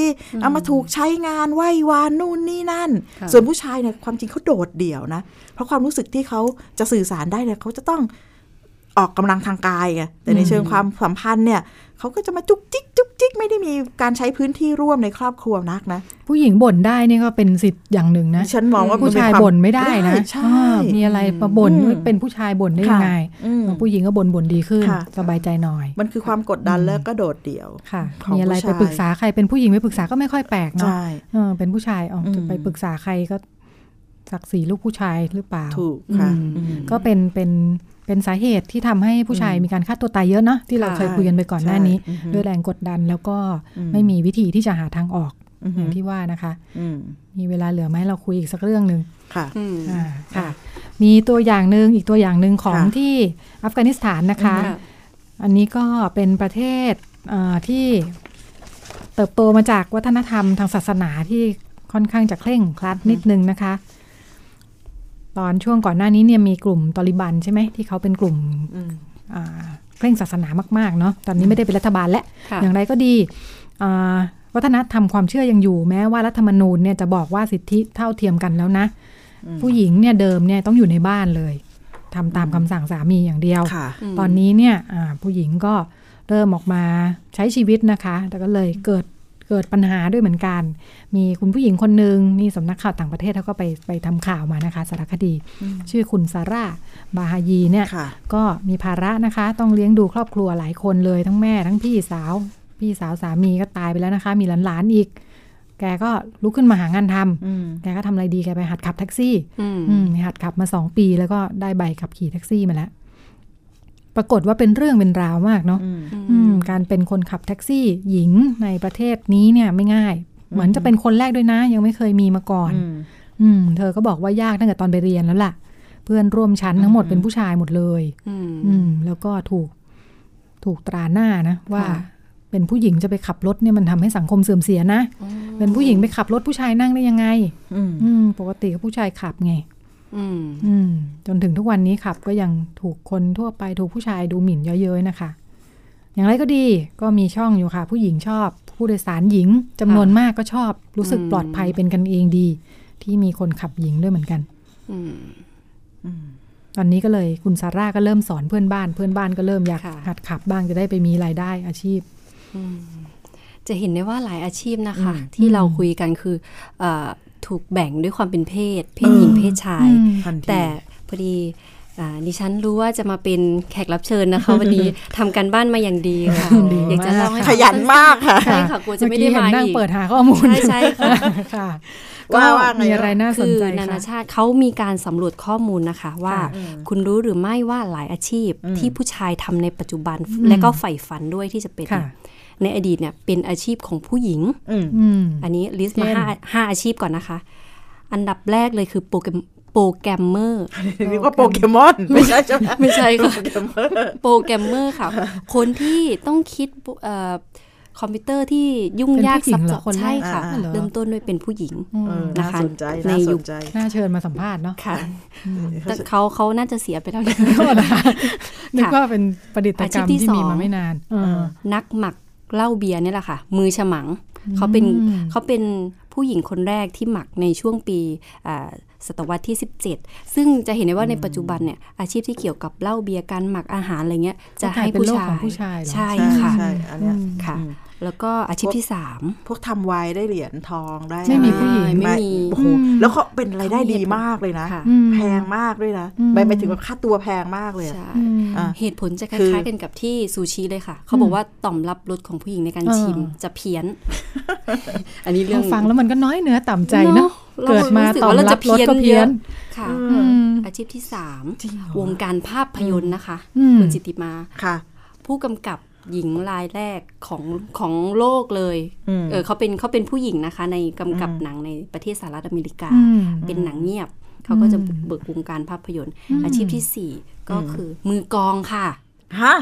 เอามาถูกใช้งานไหว้วานนู่นนี่นั่นค่ะส่วนผู้ชายเนี่ยความจริงเขาโดดเดี่ยวนะ เพราะความรู้สึกที่เขาจะสื่อสารได้เนี่ยเขาจะต้อง ออกกำลังทางกายไงแต่ในอืมเชิงความสัมพันธ์เนี่ยเขาก็จะมาจุกจิกจุกจิกไม่ได้มีการใช้พื้นที่ร่วมในครอบครัวนักนะ ผู้หญิงบ่นได้นี่ก็เป็นสิทธิ์อย่างหนึ่งนะฉันมองว่ามันผู้เป็นชายความบ่นไม่ได้นะใช่อ่ามีอะไรมาบ่นอืมเป็นผู้ชายบ่นได้ยังไงอืมผู้หญิงก็บ่นบ่นดีขึ้นค่ะสบายใจหน่อย มันคือความกดดันอืมแล้วก็โดดเดี่ยวค่ะของมีอะไรผู้ไปชายปรึกษาใครเป็นผู้หญิงไปปรึกษาก็ไม่ค่อยแปลกเนาะใช่เออเป็นผู้ชายอ๋ออมจะไปปรึกษาใครก็ศักดิ์ศรีลูกผู้ชายหรือเปล่าถูกค่ะอืมอืมก็เป็นเป็น เป็นสาเหตุที่ทำให้ผู้ชายอืมมีการฆ่าตัวตายเยอะเนาะที่เราค่ะเคยคุยกันไปก่อนหน้านี้ใช่อือฮึด้วยแรงกดดันแล้วก็อืมไม่มีวิธีที่จะหาทางออกอืออฮึย่างที่ว่านะคะอืมมีเวลาเหลือไหมเราคุยอีกสักเรื่องหนึ่งค่ะอืมอ่าค่ะ มีตัวอย่างหนึ่งอีกตัวอย่างหนึ่งของค่ะที่อัฟกานิสถานนะคะค่ะอันนี้ก็เป็นประเทศเอ่อที่เติบโตมาจากวัฒนธรรมทางศาสนาที่ค่อนข้างจะเคร่งครัดนิดนึงนะคะ ตอนช่วงก่อนหน้านี้เนี่ยมีกลุ่มตอริบันใช่ไหมที่เขาเป็นกลุ่มอืมอ่าเคร่งศาสนามากๆเนาะตอนนี้ไม่ได้เป็นรัฐบาลแล้วค่ะอย่างไรก็ดีอ่าวัฒนธรรมความเชื่อยังอยู่แม้ว่ารัฐธรรมนูญเนี่ยจะบอกว่าสิทธิเท่าเทียมกันแล้วนะอืมผู้หญิงเนี่ยเดิมเนี่ยต้องอยู่ในบ้านเลยทำตามคำสั่งสามีอย่างเดียวค่ะมตอนนี้เนี่ยอ่าผู้หญิงก็เริ่มออกมาใช้ชีวิตนะคะ แต่ก็เลยเกิด เกิดปัญหาด้วยเหมือนกัน มีคุณผู้หญิงคนหนึ่งนี่สำนักข่าวต่างประเทศเขาก็ไปไปทำข่าวมานะคะสารคดีอืมชื่อคุณซาร่าบาฮายีเนี่ยค่ะก็มีภาระนะคะ ต้องเลี้ยงดูครอบครัวหลายคนเลยทั้งแม่ทั้งพี่สาว พี่สาวสามีก็ตายไปแล้วนะคะ มีหลานๆอีกแกก็ลุกขึ้นมาหางานทำอืมแกก็ทำอะไรดี แกไปหัดขับแท็กซี่อืมอืมหัดขับมาสองปีแล้วก็ได้ใบขับขี่แท็กซี่มาแล้ว ปรากฏว่าเป็นเรื่องเป็นราวมากเนาะอืมอืมการเป็นคนขับแท็กซี่หญิงในประเทศนี้เนี่ยไม่ง่าย เหมือนจะเป็นคนแรกด้วยนะ ยังไม่เคยมีมาก่อน อืมอืมเธอก็บอกว่ายากตั้งแต่ตอนไปเรียนแล้วล่ะ เพื่อนร่วมชั้นทั้งหมดอืมเป็นผู้ชายหมดเลยอืมอืม แล้วก็ถูกถูกตราหน้านะ ว่าค่ะเป็นผู้หญิงจะไปขับรถเนี่ยมันทำให้สังคมเสื่อมเสียนะ เป็นผู้หญิงไปขับรถผู้ชายนั่งได้ยังไง อืมอืมปกติก็ผู้ชายขับไงอืมอืม จนถึงทุกวันนี้ขับก็ยังถูกคนทั่วไปถูกผู้ชายดูหมิ่นเยอะๆนะคะ อย่างไรก็ดีก็มีช่องอยู่ค่ะ ผู้หญิงชอบ ผู้โดยสารหญิงจำนวนมากก็ชอบ รู้สึกอืมปลอดภัยเป็นกันเองดี ที่มีคนขับหญิงด้วยเหมือนกันอืมอืมตอนนี้ก็เลยคุณซาร่าก็เริ่มสอนเพื่อนบ้าน เพื่อนบ้านก็เริ่มอยากค่ะหัดขับบ้างจะได้ไปมีรายได้อาชีพอืมจะเห็นได้ว่าหลายอาชีพนะคะอืมที่อืมเราคุยกันคือเออ ถูกแบ่งด้วยความเป็นเพศ เพศหญิงเออเพศชายอืมทันทีแต่พอดีอ่าดิฉันรู้ว่าจะมาเป็นแขกรับเชิญนะคะ วันนี้ทำการบ้านมาอย่างดีค่ะดีอยากจะเล่าให้ขยันมากค่ะใช่ค่ะกลัวจะไม่ได้เอกี้เห็มานนั่งอีกเปิดหาข้อมูลใช่ใช่ค่ะค่ะว่าก็ว่าไงมีอะไรน่าสนคือใจนานาค่ะชาติเขามีการสำรวจข้อมูลนะคะ ว่าค่ะคุณรู้หรือไม่ว่าหลายอาชีพอืมที่ผู้ชายทำในปัจจุบันอืมและก็ใฝ่ฝันด้วยที่จะเป็นค่ะ ในอดีตเนี่ยเป็นอาชีพของผู้หญิงอืมอืมอันนี้ลิสต์มาเช่นห้าห้าอาชีพก่อนนะคะ อันดับแรกเลยคือโปรแกรมโปรแกรมเมอร์นึกว่าโปเกมอน ไม่ใช่ใช่ไหมไม่ใช่ค่ะโปเกมอนโปรแกรมเมอร์ค่ะ คนที่ต้องคิดเอ่อคอมพิวเตอร์ที่ยุ่งยากเป็นผู้หญิซังบเหรซ้ออนคนแรกใช่ค่ะอ่าเหรอเริ่มต้นด้วยเป็นผู้หญิงอืมเออน่านะคะสนใจในน่ายุสคนใจน่าเชิญมาสัมภาษณ์เนาะค่ะอืมแต่เขาเขาน่าจะเสียไปแล้วนะโทษนะคะนึกว่าเป็นประดิษฐกรรมอาชีพที่ที่มีสองมาไม่นานเออนักหมัก เหล้าเบียร์เนี่ยแหละค่ะ มือฉมังเขาเป็นอืมเขาเป็นผู้หญิงคนแรกที่หมักในช่วงปีอ่าศตวรรษที่ 17 ซึ่งจะเห็นได้ว่าในปัจจุบันเนี่ยอาชีพที่เกี่ยวกับเหล้าเบียร์การหมักอาหารอะไรเงี้ยจะให้เป็นผู้โลกชายของผู้ชายเหรอใช่ใช่ค่ะใช่อันเนี้ยอืมค่ะอืม แล้วก็อาชีพที่สามพวกทำไวน์ได้เหรียญทองได้ไม่มีผู้หญิงไม่มีโอ้โหอืมแล้วเขาเป็นรายได้ดีมากเลยนะค่ะอืมแพงมากด้วยนะอืมไปไปถึงว่าค่าตัวแพงมากเลยอะใช่อืมอะเหตุผลจะคคือล้ายๆกันกับที่ซูชิเลยค่ะ เขาบอกว่าต่อมรับรสของผู้หญิงในการเออชิมจะเพี้ยน อันนี้เรื่เราองฟังแล้วมันก็น้อยเนื้อต่ำใจเนอะเรเกิดมารู้สึตอว่มเรารับรสก็เพี้ยนอะค่ะอืมอาชีพที่สามจริงเหรอวงการภาพยนตร์นะคะอืมคุณจิตติมาค่ะ ผู้กำกับ หญิงรายแรกของของโลกเลยอืมเออเขาเป็นเขาเป็นผู้หญิงนะคะ ในกำกับอืมหนังในประเทศสหรัฐอเมริกาอืมเป็นหนังเงียบ เขาก็จะอืมเบิกวงการภาพยนตร์อืมอาชีพที่สี่ก็คือมือกลองค่ะฮะ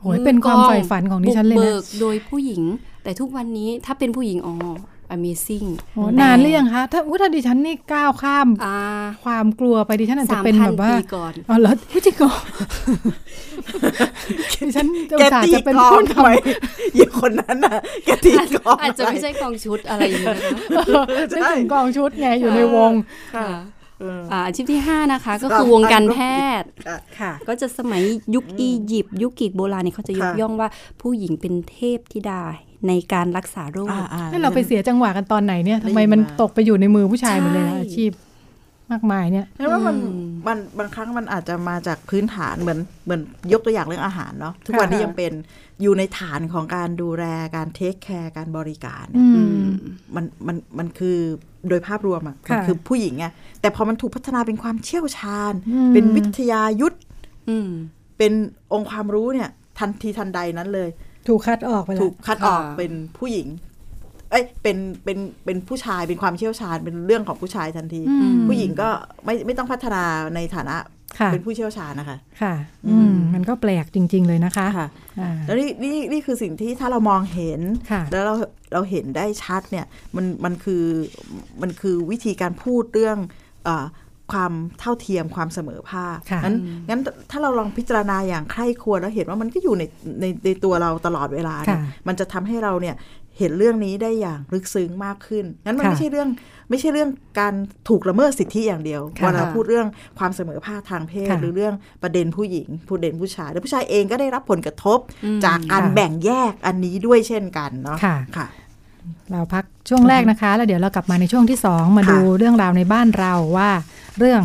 โหยเป็นความใฝ่ฝันของดิฉันเลยบุกนะเบิกโดยผู้หญิง แต่ทุกวันนี้ถ้าเป็นผู้หญิงอ๋อ amazing โหนานหรือยังคะถ้าอุ๊ยถ้าดิฉันนี่ก้าวข้ามอ่าความกลัวไปดิฉันอาจจะสามเป็นพัแบนบว่าปีก่อนอ๋อเหรอผู้จริงเหรอดิฉันอุแกตส่าห์ตีจะเป็นกลอผู้งนทำไมอย่างคนนั้นน่ะแกตีกลองอาจจะไม่ใช่กองชุดอะไรอย่างนี้นะคะำนึกถึงกองชุดไงอยู่ในวงค่ะเอออ่าอาชีพที่ 5 นะคะ ก็สามคือวงการแพทย์ค่ะค่ะ ก็จะสมัยยุคอียิปต์ยุคกรีกโบราณเนี่ยเขาจะยกค่ะย่องว่าผู้หญิงเป็นเทพธิดา ในการรักษาโรคอ่าอ่าให้เราไปเสียจังหวะกันตอนไหนเนี่ยทำไมได้ยินมันมาตกไปอยู่ในมือผู้ชายหมดเลยนะใช่อาชีพมากมายเนี่ยเพราะว่ามันอืมมันบางครั้งมันอาจจะมาจากพื้นฐานเหมือนเหมือนยกตัวอย่างเรื่องอาหารเนาะทุกวันนี้ค่ะยังเป็นอยู่ในฐานของการดูแลการเทคแคร์การบริการอือืมมมันมันมันคือโดยภาพรวมอะค่ะมันคือผู้หญิงอะแต่พอมันถูกพัฒนาเป็นความเชี่ยวชาญอืมเป็นวิทยายุทธอืมเป็นองค์ความรู้เนี่ยทันทีทันใดนั้นเลย ถูกคัดออกไปแล้ถูวกคัดออกค่ะเป็นผู้หญิงเอ้ยเป็นเป็นเป็นผู้ชายเป็นความเชี่ยวชาญเป็นเรื่องของผู้ชายทันทีอืมผู้หญิงก็ไม่ไม่ต้องพัฒนาในฐานะค่ะเป็นผู้เชี่ยวชาญนะคะ ค่ะ อืมมันก็แปลกจริง ๆ เลยนะคะค่ะอ่าแล้วนี่นี่นี่คือสิ่งที่ถ้าเรามองเห็นค่ะแล้วเราเราเห็นได้ชัดเนี่ย มันมันคือมันคือวิธีการพูดเรื่องเออ ความเท่าเทียมความเสมอภาคค่ะงั้นงั้นถ้าเราลองพิจารณาอย่างใคร่ควรแล้วเห็นว่ามันก็อยู่ในในในตัวเราตลอดเวลาเนี่ยค่ะมันจะทำให้เราเนี่ยเห็นเรื่องนี้ได้อย่างลึกซึ้งมากขึ้น งั้นมันค่ะไม่ใช่เรื่องไม่ใช่เรื่องการถูกละเมิดสิทธิอย่างเดียวค่ะเวลาพูดเรื่องความเสมอภาคทางเพศค่ะหรือเรื่องประเด็นผู้หญิงประเด็นผู้ชาย แล้วผู้ชายเองก็ได้รับผลกระทบอืมจากการค่ะแบ่งแยกอันนี้ด้วยเช่นกันเนาะค่ะค่ะ เราพักช่วงแรกนะคะ แล้วเดี๋ยวเรากลับมาในช่วงที่สองมาค่ะดูเรื่องราวในบ้านเราว่า เรื่อง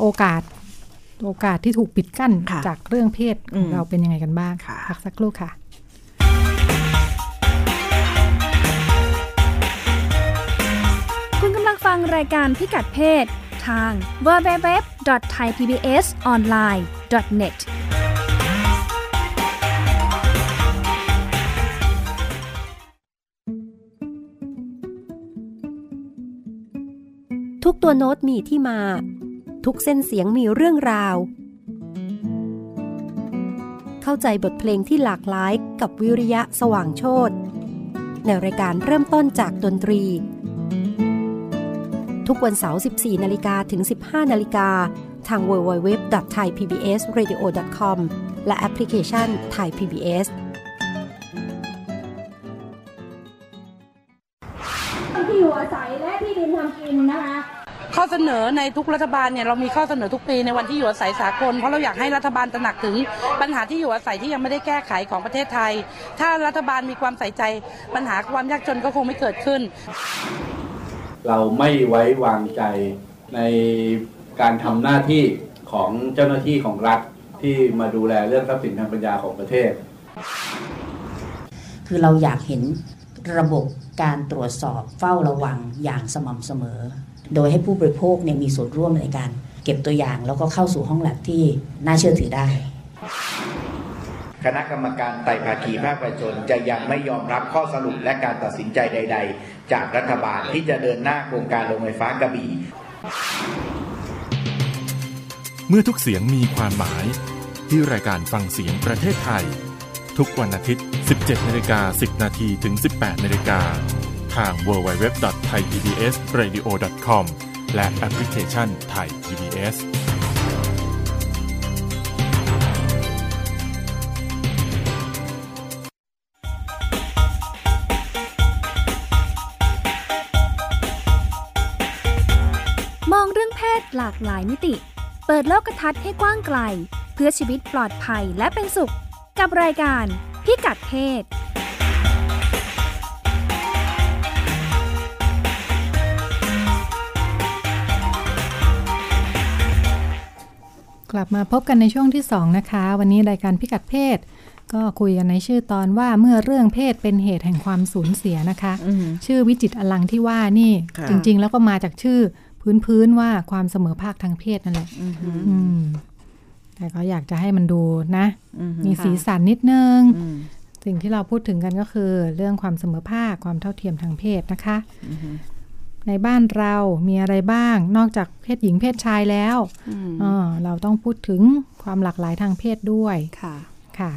โอกาสโอกาสที่ถูกปิดกั้นค่ะจากเรื่องเพศของอืมเราเป็นยังไงกันบ้างค่ะพักสักครู่ค่ะคุณกำลังฟังรายการพิกัดเพศทาง www.thaipbsonline.net ทุกตัวโน้ตมีที่มา ทุกเส้นเสียงมีเรื่องราว เข้าใจบทเพลงที่หลากหลายกับวิริยะสว่างโชตในรายการเริ่มต้นจากดนตรี ทุกวันเสาร์ 14 นาฬิกาถึง 15 นาฬิกาทาง www.thaipbsradio.com และแอปพลิเคชัน Thai PBS นอในทุกรัฐบาลเนี่ยเรามีข้อเสนอทุกปีในวันที่อยู่อาศัยสากลเพราะเราอยากให้รัฐบาลตระหนักถึงปัญหาที่อยู่อาศัยที่ยังไม่ได้แก้ไขของประเทศไทย ถ้ารัฐบาลมีความใส่ใจปัญหาความยากจนก็คงไม่เกิดขึ้น เราไม่ไว้วางใจในการทำหน้าที่ของเจ้าหน้าที่ของรัฐที่มาดูแลเรื่องทรัพย์สินทางปัญญาของประเทศ คือเราอยากเห็นระบบการตรวจสอบเฝ้าระวังอย่างสม่ำเสมอ โดยให้ผู้บริโภคเนี่ยมีส่วนร่วมในการ เก็บตัวอย่างแล้วก็เข้าสู่ห้องแลบที่น่าเชื่อถือได้ คณะกรรมการไต่ภาคีภาคประชาชนจะยังไม่ยอมรับข้อสรุปและการตัดสินใจใด ๆ จากรัฐบาลที่จะเดินหน้าโครงการโรงไฟฟ้ากระบี่ เมื่อทุกเสียงมีความหมาย ที่รายการฟังเสียงประเทศไทย ทุกวันอาทิตย์ 17นาฬิกา10 นาทีถึง 18นาฬิกา ทาง www.thaipbsradio.com และแอปพลิเคชัน Thai PBS มองเรื่องเพศหลากหลายมิติ เปิดโลกทัศน์ให้กว้างไกล เพื่อชีวิตปลอดภัยและเป็นสุข กับรายการพิกัดเพศ กลับมาพบกันในช่วงที่ 2 นะคะ วันนี้รายการพิกัดเพศ ก็คุยกันในชื่อตอนว่าเมื่อเรื่องเพศเป็นเหตุแห่งความสูญเสียนะคะอืมชื่อวิจิตรอลังที่ว่านี่ค่ะจริง ๆ แล้วก็มาจากชื่อพื้นๆว่าความเสมอภาคทางเพศนั่นแหละอือหืออืมแต่ก็อยากจะให้มันดูนะอือหือมีสีสันนิดนึงอืมสิ่งที่เราพูดถึงกันก็คือ เรื่องความเสมอภาคความเท่าเทียมทางเพศนะคะอือหือ ในบ้านเรามีอะไรบ้าง นอกจากเพศหญิงเพศชายแล้วอืมเออเราต้องพูดถึงความหลากหลายทางเพศด้วยค่ะค่ะ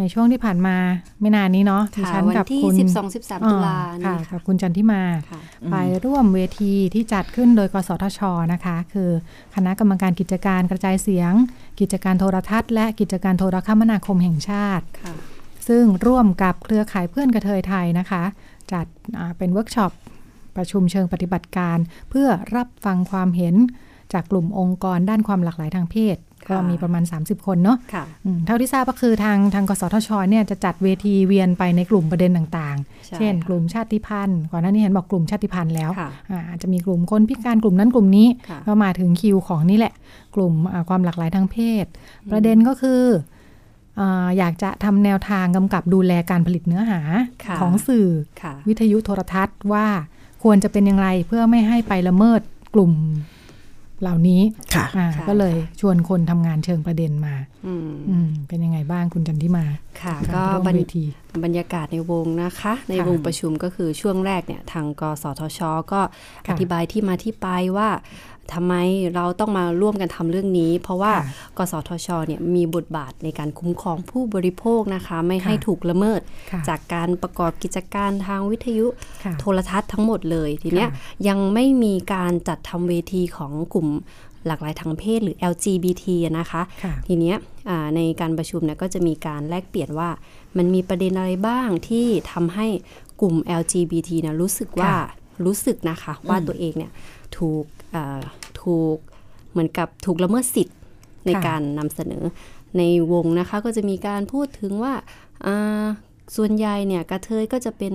ในช่วงที่ผ่านมาไม่นานนี้เนาะดิค่ะฉันวันกับที่คุณ12-13อ่าตุลาค่ะนี่ค่ะกับคุณจันทิมาค่ะไปร่วมเวทีที่จัดขึ้นโดยกสทชนะคะ คือคณะกรรมการกิจการกระจายเสียง กิจการโทรทัศน์ และกิจการโทรคมนาคมแห่งชาติค่ะซึ่งร่วมกับเครือข่ายเพื่อนกระเทยไทยนะคะ จัดอ่าเป็นเวิร์กช็อป ประชุมเชิงปฏิบัติการ เพื่อรับฟังความเห็นจากกลุ่มองค์กรด้านความหลากหลายทางเพศค่ะก็มีประมาณ 30 คนเนาะค่ะอืมเท่าที่ทราบก็คือทางทางกสทชเนี่ยจะจัดเวทีเวียนไปในกลุ่มประเด็นต่างใช่ๆเช่นค่ะกลุ่มชาติพันธุ์ก่อนหน้านี้เห็นบอกกลุ่มชาติพันธุ์แล้วค่ะอ่าอาจจะมีกลุ่มคนพิการกลุ่มนั้นกลุ่มนี้ค่ะก็มาถึงคิวของนี่แหละ กลุ่มอ่าความหลากหลายทางเพศ ประเด็นก็คืออาอยากจะทำแนวทางกำกับดูแลการผลิตเนื้อหาค่ะของสื่อค่ะวิทยุโทรทัศน์ว่า ควรจะเป็นอย่างไรเพื่อไม่ให้ไปละเมิดกลุ่มเหล่านี้ค่ะอ่าค่ะก็เลยชวนคนทำงานเชิงประเด็นมาอืมอืมเป็นยังไงบ้างคุณจันทิมาค่ะารก็ร่วมบรรเวทีบรรยากาศในวงนะคะ ในค่ะวงประชุมก็คือช่วงแรกเนี่ย ทางกสทช ก็ค่ะอธิบายที่มาที่ไปว่า ทำไมเราต้องมาร่วมกันทำเรื่องนี้ เพราะว่าค่ะกสทชเนี่ยมีบทบาทในการคุ้มครองผู้บริโภคนะคะ ไม่ค่ะให้ถูกละเมิดค่ะจากการประกอบกิจการทางวิทยุค่ะโทรทัศน์ทั้งหมดเลย ทีเนี้ยค่ะยังไม่มีการจัดทำเวทีของกลุ่มหลากหลายทางเพศหรือ LGBT อะนะคะค่ะทีเนี้ยอ่าในการประชุมเนี่ยก็จะมีการแลกเปลี่ยนว่า มันมีประเด็นอะไรบ้างที่ทำให้กลุ่ม LGBT เนี่ยรู้สึกว่าค่ะรู้สึกนะคะว่าตัวเองเนี่ยถูกอ่า ถูกเหมือนกับถูกละเมิดสิทธิ์ในค่ะการนำเสนอในวงนะคะก็จะมีการพูดถึงว่าอ่าส่วนใหญ่เนี่ยกระเทยก็จะเป็น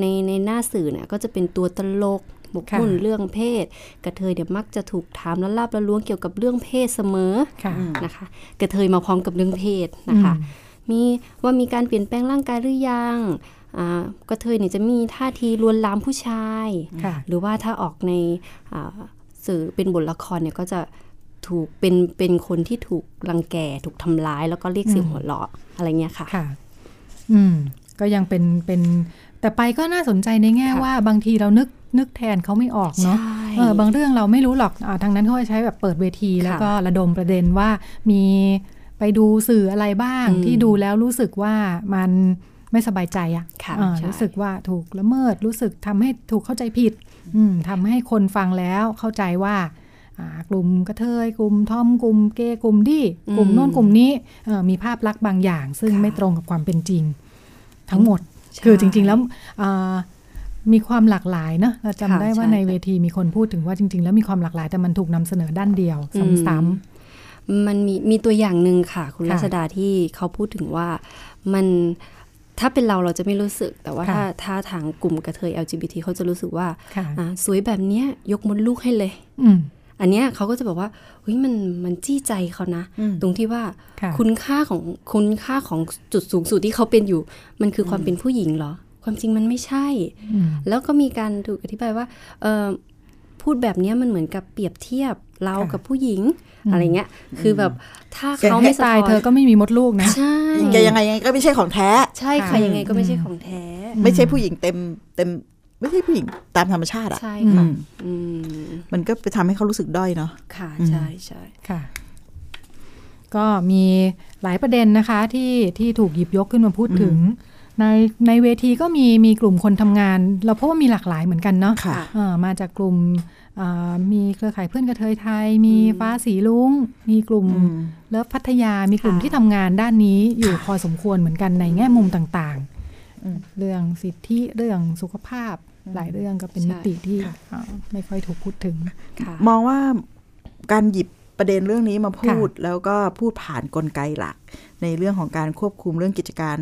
ในในหน้าสื่อเนี่ยก็จะเป็นตัวตลกบกมุ่นค่ะเรื่องเพศ กระเทยเนี่ยมักจะถูกถามและลาบละล้วงเกี่ยวกับเรื่องเพศเสมอค่ะนะคะ กระเทยมาพร้อมกับเรื่องเพศนะคะอืมมีว่ามีการเปลี่ยนแปลงร่างกายหรือยังอ่ากระเทยเนี่ยจะมีท่าทีลวนลามผู้ชายค่ะหรือว่าถ้าออกในอ่า สื่อเป็นบทละครเนี่ยก็จะถูกเป็นเป็นคนที่ถูกรังแกถูกทำร้ายแล้วก็เรียกเสียงอืมหัวเราะอะไรเงี้ยค่ะค่ะ อืม ก็ยังเป็นเป็นแต่ไปก็น่าสนใจในแง่ค่ะว่าบางทีเรานึกนึกแทนเขาไม่ออกเนาะใช่เออบางเรื่องเราไม่รู้หรอกอาทางนั้นเขาจะใช้แบบเปิดเวทีแล้วก็ระดมประเด็นว่ามีไปดูสื่ออะไรบ้างอืมที่ดูแล้วรู้สึกว่ามันไม่สบายใจอะค่ะอะใช่รู้สึกว่าถูกละเมิดรู้สึกทำให้ถูกเข้าใจผิดอืม ทำให้คนฟังแล้วเข้าใจว่าอ่ากลุ่มกระเทยกลุ่มทอมกลุ่มเกย์กลุ่มดี้กลุ่มโน้นกลุ่มนี้เอ่อมีภาพลักษณ์บางอย่าง ซึ่งค่ะไม่ตรงกับความเป็นจริง ทั้งหมดใช่คือจริง ๆ แล้วอ่ามีความหลากหลายเนอะเราจำค่ะได้ว่าใช่ในเวทีมีคนพูดถึงว่าจริง ๆ แล้วมีความหลากหลายแต่มันถูกนำเสนอด้านเดียวอืมซ้ำมันมีมีตัวอย่างหนึ่งค่ะ คุณค่ะรัชดาที่เขาพูดถึงว่ามัน ถ้าเป็นเราเราจะไม่รู้สึก แต่ว่าค่ะถ้าถ้าทางกลุ่มกระเทย LGBT เขาจะรู้สึกว่าๆค่ะอ่าสวยแบบเนี้ยยกมดลูกให้เลยอืมอันเนี้ยเขาก็จะบอกว่าเฮ้ยมันมันจี้ใจเขานะอืมตรงที่ว่าค่ะคุณค่าของคุณค่าของจุดสูงสุดที่เขาเป็นอยู่ มันคือความเป็นผู้หญิงเหรอ ความจริงมันไม่ใช่อืมแล้วก็มีการถูกอธิบายว่าเอ่อพูดแบบเนี้ยมันเหมือนกับเปรียบเทียบ เราค่ะกับผู้หญิงอืมอะไรเงี้ย คือแบบถ้าแกเขาให้ไม่สะตายท้อนเธอก็ไม่มีมดลูกนะ ใช่แกยังไงยังไงก็ไม่ใช่ของแท้ ใช่ค่ะค่ะยังไงก็ไม่ใช่อืมของแท้ ไม่ใช่ผู้หญิงเต็มเต็มไม่ใช่ผู้หญิงตามธรรมชาติอะใช่อืค่ะมอืมมันก็ไปทำให้เขารู้สึกด้อยเนาะค่ะอืมใช่ใช่ค่ะ ก็มีหลายประเด็นนะคะที่ที่ถูกหยิบยกขึ้นมาพูดถึง ในในเวทีก็มีมีกลุ่มคนทำงาน เราพบว่ามีหลากหลายเหมือนกันเนาะค่ะเอ่อมาจากกลุ่มอ่า มีเครือข่ายเพื่อนกระเทยไทย มีฟ้าสีลุง มีกลุ่มอืมเลิฟพัทยา มีกลุ่มค่ะที่ทำงานด้านนี้อยู่พอสมควรเหมือนกันในแง่มุมต่างอืมๆเรื่องสิทธิเรื่องสุขภาพหลายเรื่องก็เป็นมิติที่อ่าไม่ค่อยถูกพูดถึงค่ะมองว่าการหยิบประเด็นเรื่องนี้มาพูดค่ะแล้วก็พูดผ่านกลไกหลัก ในเรื่องของการควบคุมเรื่องกิจการ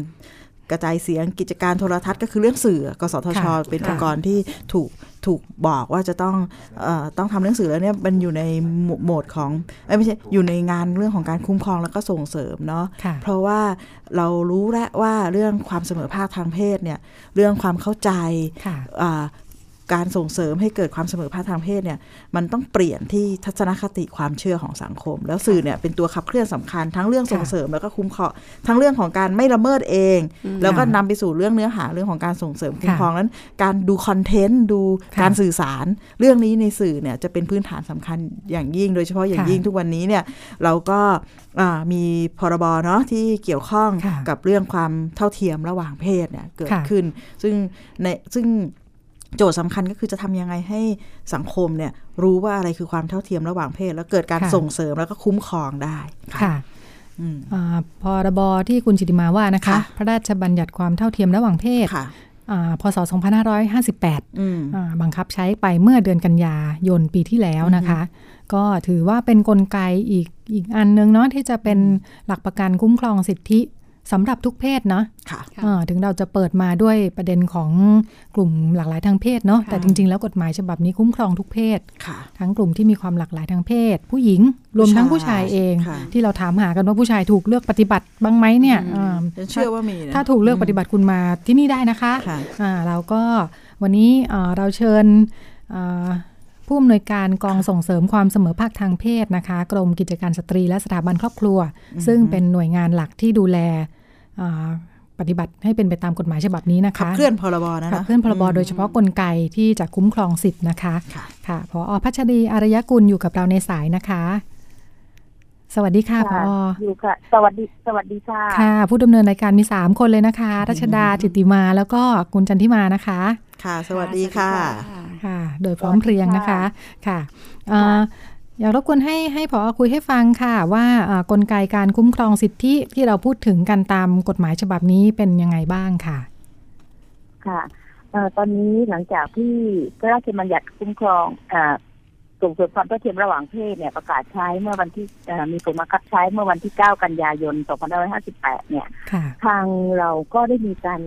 กระจายเสียงกิจการโทรทัศน์ก็คือเรื่องสื่อ กสทชค่ะเป็นค่ะองค์กรที่ถูกถูกบอกว่าจะต้องเออต้องทำเรื่องสื่อแล้วเนี่ยมันอยู่ในโหมดของเอ้ยไม่ใช่อยู่ในงานเรื่องของการคุ้มครองแล้วก็ส่งเสริมเนาะค่ะเพราะว่าเรารู้แล้วว่าเรื่องความเสมอภาคทางเพศเนี่ยเรื่องความเข้าใจค่ะอ่า การส่งเสริมให้เกิดความเสมอภาคทางเพศเนี่ยมันต้องเปลี่ยนที่ทัศนคติความเชื่อของสังคม แล้วสื่อเนี่ยเป็นตัวขับเคลื่อนสำคัญทั้งเรื่องส่งเสริมแล้วก็คุ้มครองทั้งเรื่องของการไม่ละเมิดเอง แล้วก็นำไปสู่เรื่องเนื้อหาเรื่องของการส่งเสริมคุ้มครองนั้น การดูคอนเทนต์ดูการสื่อสาร เรื่องนี้ในสื่อเนี่ยจะเป็นพื้นฐานสำคัญอย่างยิ่ง โดยเฉพาะอย่างค่ะยิ่งทุกวันนี้เนี่ยเราก็อ่ามีพรบเนาะที่เกี่ยวข้องค่ะกับเรื่องความเท่าเทียมระหว่างเพศเนี่ยเกิดค่ะขึ้น ซึ่งในซึ่ง โจทย์สำคัญก็คือจะทำยังไงให้สังคมเนี่ยรู้ว่าอะไรคือความเท่าเทียมระหว่างเพศ แล้วเกิดการค่ะส่งเสริมแล้วก็คุ้มครองได้ค่ะอืมอ่าพรบที่คุณจิติมาว่านะคะค่ะพระราชบัญญัติความเท่าเทียมระหว่างเพศค่ะอ่าพศ 2558อืมอ่าบังคับใช้ไปเมื่อเดือนกันยายนปีที่แล้วนะคะ ก็ถือว่าเป็นนกลไกอีกอีกอันนึงเนาะที่จะเป็นหลักประกันคุ้มครองสิทธิ สำหรับทุกเพศเนาะค่ะอ่าถึงเราจะเปิดมาด้วยประเด็นของกลุ่มหลากหลายทางเพศเนาะแต่จริง ๆ แล้วกฎหมายฉบับนี้คุ้มครองทุกเพศค่ะทั้งกลุ่มที่มีความหลากหลายทางเพศ ผู้หญิงรวมทั้งผู้ชายเองค่ะที่เราถามหากันว่าผู้ชายถูกเลือกปฏิบัติบ้างไหมเนี่ยอ่าฉันเชื่อว่ามีนะถ้าถูกเลือกปฏิบัติคุณมาที่นี่ได้นะคะค่ะอ่าเราก็วันนี้อ่าเราเชิญอ่าผู้อำนวยการกองส่งเสริมความเสมอภาคทางเพศนะคะ กรมกิจการสตรีและสถาบันครอบครัว ซึ่งเป็นหน่วยงานหลักที่ดูแลอ่า ปฏิบัติให้เป็นไปตามกฎหมายฉบับนี้นะคะขับเคลื่อนพรบนะขับนะเคลื่อนพรบโดยเฉพาะกลไกที่จะคุ้มครองสิทธิ์นะคะ ค่ะพอพัชรีอารยกุลอยู่กับเราในสายนะคะ สวัสดีค่ะพออยู่ค่ะ สวัสดี สวัสดีค่ะ ค่ะ ผู้ดำเนินรายการมี3คนเลยนะคะ รัชดาจิตติมาแล้วก็คุณจันทิมานะคะ ค่ะ สวัสดีค่ะ ค่ะ โดยพร้อมเพรียงนะคะ ค่ะเอ่ออยากรบกวนให้ให้พอคุยให้ฟังค่ะ ว่าเอ่อกลไกการคุ้มครองสิทธิที่เราพูดถึงกันตามกฎหมายฉบับนี้เป็นยังไงบ้างค่ะ ค่ะเอ่อตอนนี้หลังจากที่พระราชบัญญัติคุ้มครองเอ่อส่งเสริมความเท่าเทียมระหว่างเพศเนี่ยประกาศใช้เมื่อวันที่เอ่อมีผลบังคับใช้เมื่อวันที่ 9 กันยายน 2558 เนี่ยค่ะทางเราก็ได้มีการ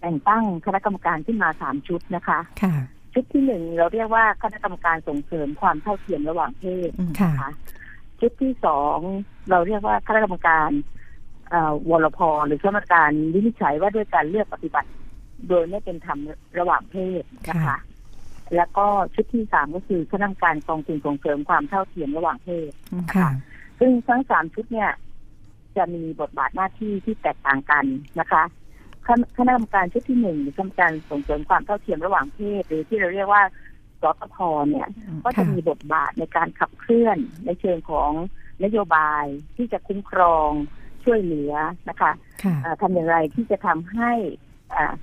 แต่งตั้งคณะกรรมการขึ้นมาสามชุดนะคะค่ะ ชุดที่หนึ่งเราเรียกว่าคณะกรรมการส่งเสริมความเท่าเทียมระหว่างเพศค่ะนชุดที่สองเราเรียกว่าคณะกรรมการเอ่อวรพหรือคณะกรรมการวินิจฉัยว่าด้วยการเลือกปฏิบัติ โดยไม่เป็นธรรมระหว่างเพศนะคะ แล้วก็ชุดที่สามก็คือคณะกรรมการกองทุนส่งเสริมความเท่าเทียมระหว่างเพศค่ะ ซึ่งทั้งสามชุดเนี่ย จะมีบทบาทหน้าที่ที่แตกต่างกันนะคะ คณคณะกรรมการชุดที่หนึ่งหรือคณะกรรมการส่งเสริมความเท่าเทียมระหว่างเพศ หรือที่เราเรียกว่าสตพเนี่ย ก็จะมีบทบาทในการขับเคลื่อนในเชิงของนโยบายที่จะคุ้มครองช่วยเหลือนะคะค่ะเอ่อทำอย่างไรที่จะทำให้อ่า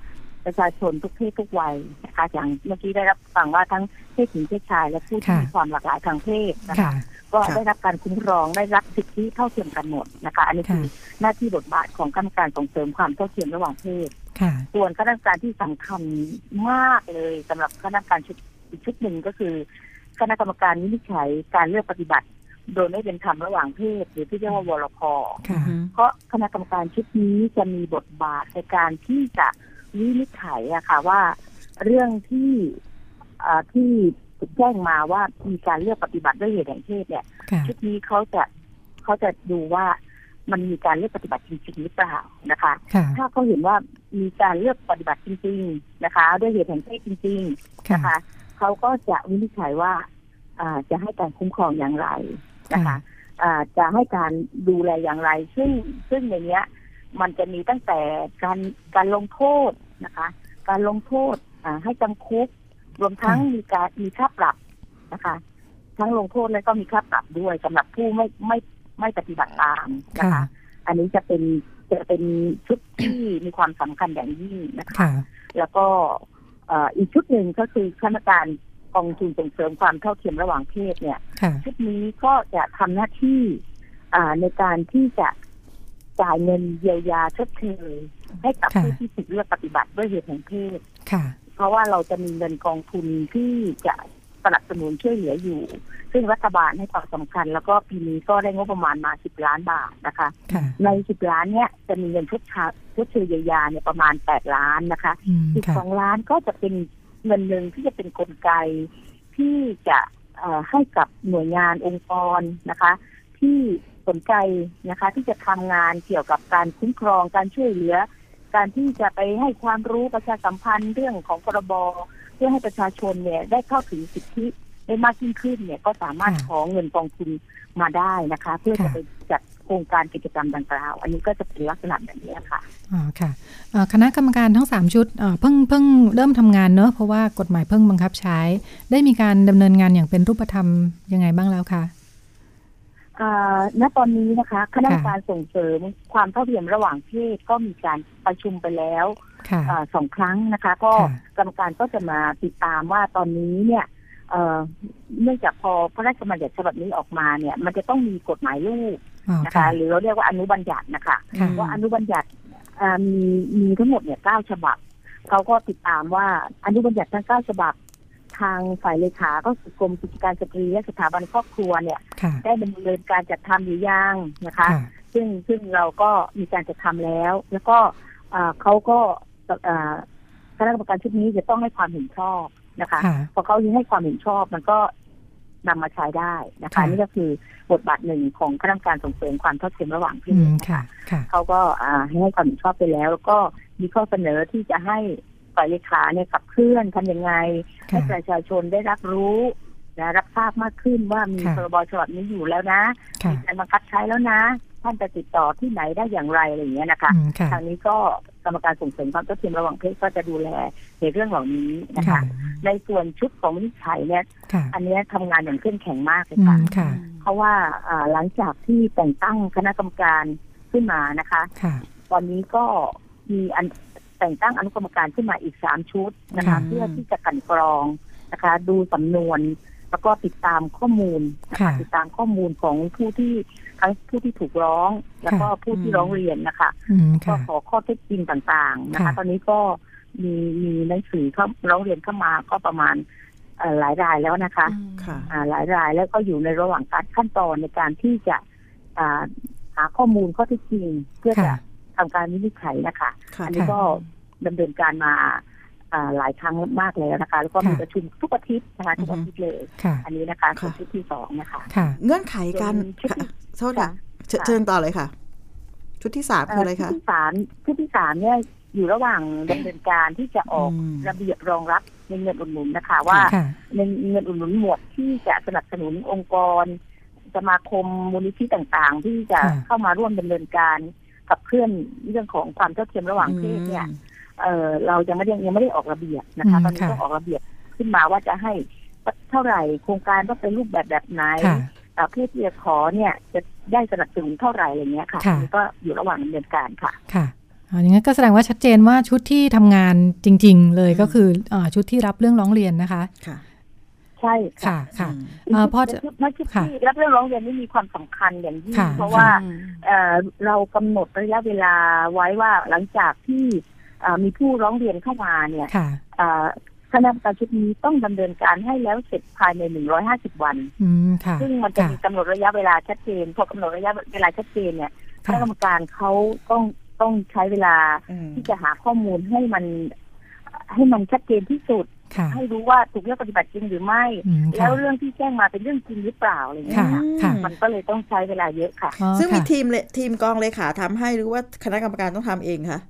ประชาชนทุกเพศทุกวัยนะคะอย่างเมื่อกี้ได้รับฟังว่าทั้งเพศหญิงเพศชาย และผู้ที่ค่ะมีความหลากหลายทางเพศนะค่ะคะก็ได้รับการคุ้มครองได้รับสิทธิเท่าเทียมกันหมดนะคะ อันนี้คือหน้าที่บทบาทของคณะกรรมการส่งเสริมความเท่าเทียมระหว่างเพศค่ะส่วนคณะกรรมการที่สำคัญมากเลยสำหรับคณะกรรมการชุดอีกชุดหนึ่งก็คือคณะกรรมการวินิจฉัยการเลือกปฏิบัติ โดยไม่เป็นธรรมระหว่างเพศ หรือที่เรียกว่าวรพค่ะเพราะคณะกรรมการชุดนี้จะมีบทบาทในการที่จะ วินิจฉัยอะค่ะว่าเรื่องที่อ่าที่แจ้งมาว่ามีการเลือกปฏิบัติด้วยเหตุแห่งเพศเนี่ยค่ะชุดนี้เขาจะเขาจะดูว่ามันมีการเลือกปฏิบัติจริงๆหรือเปล่านะคะค่ะถ้าเขาเห็นว่ามีการเลือกปฏิบัติจริง ๆนะคะ ด้วยเหตุแห่งเพศจริง ๆนะคะเขาก็จะวินิจฉัยว่าอ่าจะให้การคุ้มครองอย่างไรนะคะอ่าจะให้การดูแลอย่างไร ซึ่งซึ่งในเนี้ย มันจะมีตั้งแต่การการลงโทษนะคะ การลงโทษอ่าให้จำคุก รวมทั้งมีการมีค่าปรับนะคะ ทั้งลงโทษแล้วก็มีค่าปรับด้วยสำหรับผู้ไม่ไม่ไม่ปฏิบัติตามนะคะอันนี้จะเป็นจะเป็นชุดที่มีความสำคัญอย่างยิ่งนะคะค่ะแล้วก็เอ่ออีกชุดหนึ่งก็คือคณะกรรมการกองทุนส่งเสริมความเท่าเทียมระหว่างเพศเนี่ยค่ะชุดนี้ก็จะทำหน้าที่อ่าในการที่จะ จ่ายเงินเยียวยาชดเชยให้กับค่ะผู้ที่ถูกเลือกปฏิบัติด้วยเหตุแห่งเพศค่ะเพราะว่าเราจะมีเงินกองทุนที่จะสนับสนุนช่วยเหลืออยู่ ซึ่งรัฐบาลให้ความสำคัญ แล้วก็ปีนี้ก็ได้งบประมาณมาสิบล้านบาทนะคะ ในสิบล้านเนี้ยจะมีเงินชดเชยชดเชยเยียวยาเนี่ยประมาณแปดล้านนะคะอืมอีกค่ะสองล้านก็จะเป็นเงินหนึ่งที่จะเป็นกลไกที่จะเอ่อให้กับหน่วยงานองค์กรนะคะ ที่ สนใจนะคะ ที่จะทำงานเกี่ยวกับการคุ้มครองการช่วยเหลือ การที่จะไปให้ความรู้ประชาสัมพันธ์เรื่องของพรบเพื่อให้ประชาชนเนี่ยได้เข้าถึงสิทธิได้มากยิ่งขึ้นเนี่ยก็สามารถขอเงินกองทุนมาได้นะคะ เพื่อจะไปจัดโครงการกิจกรรมดังกล่าว อันนี้ก็จะเป็นลักษณะแบบนี้ค่ะอ๋อค่ะเอ่อคณะกรรมการทั้ง 3 ชุดเอ่อเพิ่งเพิ่งเริ่มทำงานเนอะเพราะว่ากฎหมายเพิ่งบังคับใช้ ได้มีการดำเนินงานอย่างเป็นรูปธรรมยังไงบ้างแล้วคะอ่า ณตอนนี้นะคะคณะกรรมการส่งเสริมความเท่าเทียมระหว่างเพศก็มีการประชุมไปแล้วค่ะอาสองครั้งนะคะ ก็กรรมการก็จะมาติดตามว่าตอนนี้เนี่ยเอ่อเนื่องจากพอพระราชบัญญัติฉบับนี้ออกมาเนี่ย มันจะต้องมีกฎหมายลูกอ๋อนะคะค่ะหรือเราเรียกว่าอนุบัญญัตินะคะค่ะว่าอนุบัญญัติอ่ามีมีทั้งหมดเนี่ยเก้าฉบับเขาก็ติดตามว่าอนุบัญญัติทั้งเก้าฉบับ ทางฝ่ายเลขาก็คือกรมกิจการสตรีและสถาบันครอบครัวเนี่ย ค่ะ ได้ดำเนินการจัดทำหรือยังนะคะ ค่ะ ซึ่งซึ่งเราก็มีการจัดทำแล้ว แล้วก็อ่าเขาก็อ่าคณะกรรมการชุดนี้จะต้องให้ความเห็นชอบนะคะ ค่ะ พอเขาให้ความเห็นชอบมันก็นำมาใช้ได้นะคะ ค่ะ นี่ก็คือบทบาทหนึ่งของคณะกรรมการส่งเสริมความเท่าเทียมระหว่างเพอืศมนะคะค่ะ ค่ะ เขาก็อ่าให้ความเห็นชอบไปแล้ว แล้วก็มีข้อเสนอที่จะให้ ฝ่ายเลขาเนี่ยขับเคลื่อนทำยังไงค่ะให้ประชาชนได้รับรู้นะรับทราบมากขึ้นว่ามีค่ะพรบฉบับนี้อยู่แล้วนะค่ะมีการบังคับใช้แล้วนะท่านจะติดต่อที่ไหนได้อย่างไรอะไรอย่างเงี้ยนะคะอืมค่ะทางนี้ก็กรรมการส่งเสริมความเท่าเทียมระหว่างเพศก็จะดูแลในเรื่องเหล่านี้นะคะค่ะในส่วนชุดของวินิจฉัยเนี่ยค่ะอันเนี้ยทำงานอย่างเข้มแข็งมากเลยอืค่ะมค่ะ เพราะว่าอ่าหลังจากที่แต่งตั้งคณะกรรมการขึ้นมานะคะค่ะตอนนี้ก็มีอัน แต่งตั้งอนุกรรมการขึ้นมาอีกสามชุดนะคะค่ะเพื่อที่จะกลันกรองนะคะ ดูสำนวนแล้วก็ติดตามข้อมูลนะคะค่ะติดตามข้อมูลของผู้ที่ทั้งผู้ที่ถูกร้อง แล้วก็ค่ะผู้ที่ร้องเรียนนะคะอืมก็ค่ะขอข้อเท็จจริงต่างๆ นะคะค่ะตอนนี้ก็มีมีหนังสือเข้าร้องเรียนเข้ามาก็ประมาณเอ่อหลายรายแล้วนะคะค่ะอ่าหลายรายแล้วก็อยู่ในระหว่างการขั้นตอนในการที่จะอ่าหาข้อมูลข้อเท็จจริง เพื่อจะค่ะ ทำการวินิจฉัยนะคะค่ะอันนี้ก็ดำเนินการมาอ่าหลายครั้งมากแล้วนะคะ แล้วก็มีค่ะประชุมทุกอาทิตย์นะคะทุกอาทิตย์เลยค่ะอันนี้นะคะค่ะคือชุดที่สองนะคะค่ะเงื่อนไขการชุดค่ะที่โทษค่ะค่ะเชิญเชิญต่อเลยค่ะ ชุดที่สามคืออะไรชุดคะที่สามชุดที่สามเนี่ยอยู่ระหว่างดำเนินการที่จะออกอืมระเบียบรองรับในเงินอุดหนุนนะคะ ว่าค่ะในเงินอุดหนุนหมวดที่จะสนับสนุนองค์กรสมาคมมูลนิธิต่างๆ ที่จะค่ะเข้ามาร่วมดำเนินการ กับเคลื่อนเรื่องของความเท่าเทียมระหว่างเพศเนี่ยเออเรายังไม่ได้ยังไม่ได้ออกระเบียบนะคะอืมตอนนี้ค่ะต้องออกระเบียบขึ้นมาว่าจะให้เท่าไหร่โครงการต้องเป็นรูปแบบแบบไหนค่ะเอ่อผู้ที่จะขอเนี่ยจะได้สนับสนุนเท่าไหร่อะไรเงี้ยค่ะค่ะอันนี้ก็อยู่ระหว่างดำเนินการค่ะค่ะอ่าอย่างนั้นก็แสดงว่าชัดเจนว่าชุดที่ทำงานจริง ๆ เลยก็คืออาชุดที่รับเรื่องร้องเรียนนะคะค่ะ ใช่ค่ะค่ะเอ่อพอจะนักที่ค่ะที่รับเรื่องร้องเรียนนี่มีความสำคัญอย่างยิ่งค่ะเพราะว่าเอ่อเรากำหนดระยะเวลาไว้ว่าหลังจากที่เอ่อมีผู้ร้องเรียนเข้ามาเนี่ยค่ะเอ่อคณะกรรมการชุดนี้ต้องดำเนินการให้แล้วเสร็จภายใน 150 วันอืมค่ะซึ่งมันจะค่ะมีกำหนดระยะเวลาชัดเจน พอกำหนดระยะเวลาชัดเจนเนี่ยคค่ะณะกรรมการเขาต้องต้องใช้เวลาอืมที่จะหาข้อมูลให้มัน ให้มันชัดเจนที่สุดค่ะ ให้รู้ว่าถูกเลือกปฏิบัติจริงหรือไม่อืมแล้ค่ะวเรื่องที่แจ้งมาเป็นเรื่องจริงหรือเปล่าอะไรอย่างเงี้ยค่ะค่ะค่ะมันก็เลยต้องใช้เวลาเยอะค่ะอ๋อซึ่งมีค่ะทีมเลทีมกองเลขาทำให้หรือว่าคณะกรรมการต้องทำเองคะ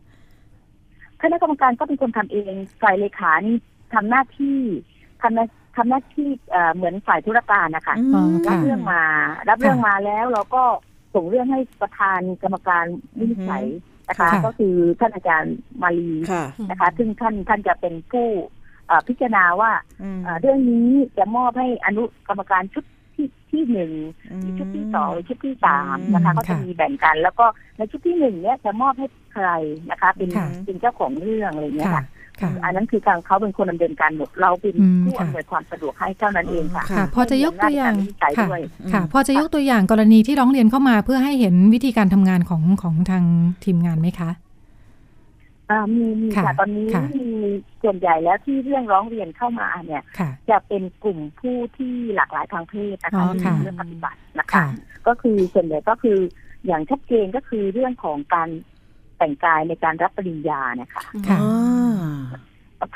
คณะกรรมการก็เป็นคนทำเองฝ่ายเลขานี่ทำหน้าที่ทำหน้าทำหน้าที่เอ่อเหมือนฝ่ายธุรการนะคะอ๋อรัค่ะบเรื่องมา รับเรื่องค่ะมาแล้วเราก็ส่งเรื่องให้ประธานกรรมการวินิจฉัยนะคะค่ะก็คือท่านอาจารย์มาลีค่ะนะคะ ซึ่งท่านท่านจะเป็นผู้เอ่อ พิจารณาว่าอืมเอ่อเรื่องนี้จะมอบให้อนุกรรมการชุดที่ที่หนึ่งอืมชุดที่สองหรือชุดที่สามอืมนะคะก็จะค่ะมีแบ่งกัน แล้วก็ในชุดที่หนึ่งเนี่ยจะมอบให้ใครนะคะ เป็นค่ะเป็นเจ้าของเรื่องอะไรอย่างเงี้ยค่ะค่ะค่ะอันนั้นคือการเขาเป็นคนดำเนินการหมดเราเป็นอืมผู้ค่ะอำนวยความสะดวกให้เท่านั้นเองค่ะค่ะพอจะยกตัวอย่างให้มีอำนาจในการวินิจฉัยค่ะด้วยค่ะอืมพอจะยกตัวอย่างกรณีที่ร้องเรียนเข้ามาเพื่อให้เห็นวิธีการทำงานของของทางทีมงานไหมคะอ่า มีมีค่ะค่ะ ตอนนี้ค่ะ มีส่วนใหญ่แล้วที่เรื่องร้องเรียนเข้ามาเนี่ย ค่ะ จะเป็นกลุ่มผู้ที่หลากหลายทางเพศนะอ๋คะอที่ค่ะเรื่องปฏิบัตินะคะ ค่ะ ก็คือส่วนใหญ่ก็คืออย่างชัดเจนก็คือเรื่องของการแต่งกายในการรับปริญญาเนี่ยค่ะ ค่ะ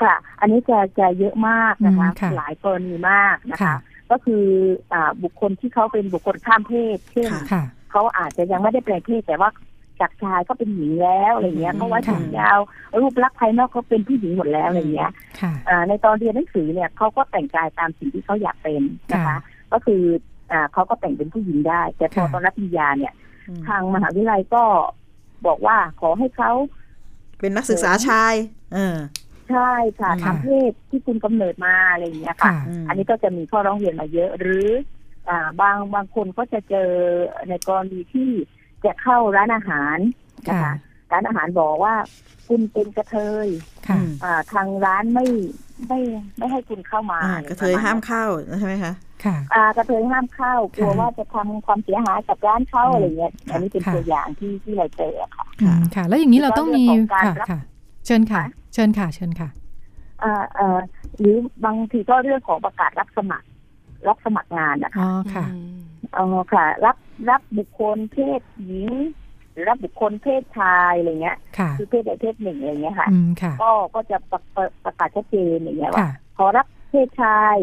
ค่ะ อันนี้จะจะเยอะมากนะคะ อืมค่ะหลายกรณีมากนะคะค่ะก็คืออ่าบุคคลที่เขาเป็นบุคคลข้ามเพศเช่นค่ะเขาอาจจะยังไม่ได้แปลงเพศแต่ว่า จากชายก็เป็นหญิงแล้วอะไรเงี้ยอืมเขาไว้ค่ะผมยาวรูปลักษณ์ภายนอกเขาเป็นผู้หญิงหมดแล้วอะไรเงี้ยค่ะอ่าในตอนเรียนหนังสือเนี่ยเขาก็แต่งกายตามสิ่งที่เขาอยากเป็นนะคะค่ะก็คืออ่าเขาก็แต่งเป็นผู้หญิงได้ แต่พอค่ะตอนรับปริญญาเนี่ย ทางมหาวิทยาลัยก็บอกว่าขอให้เขาเป็นนักศึกษาชาย เออใช่ค่ะค่ะทางเพศที่คุณกำเนิดมาอะไรอย่างเงี้ยค่ะค่ะ อันนี้ก็จะมีข้อร้องเรียนมาเยอะหรือ อ่า บางบางคนก็จะเจอในกรณีที่ จะเข้าร้านอาหารนะค่ะคะร้านอาหารบอกว่าคุณเป็นกระเทยค่ะอ่าทางร้านไม่ไม่ไม่ให้คุณเข้ามาอ่าอไกระเทยห้ามเข้าใช่ไหมคะค่ะอ่ากระเทยห้ามเข้ากลัวค่ะว่าจะทำความเสียหายกับร้านเขาอะไรเงี้ยค่ะอันนี้เป็นค่ะตัวอย่างที่ที่เราเจอค่ะอืมค่ะ แล้วอย่างนี้เราต้องมีแล้วเรื่องของการค่ะรับค่ะ เชิญค่ะ เชิญค่ะ เชิญค่ะอ่าเอ่อหรือบางทีก็เรื่องของประกาศรับสมัครรับสมัครงานนะคะอ๋อค่ะเออค่ะ รับรับบุคคลเพศหญิงหรือรับบุคคลเพศชายอะไรเงี้ยค่ะคือเพศใดเพศหนึ่งอะไรเงี้ยค่ะอืมค่ะก็ก็จะประประประกาศชัดเจนอย่างเงี้ยว่าค่ะขอรับเพศชาย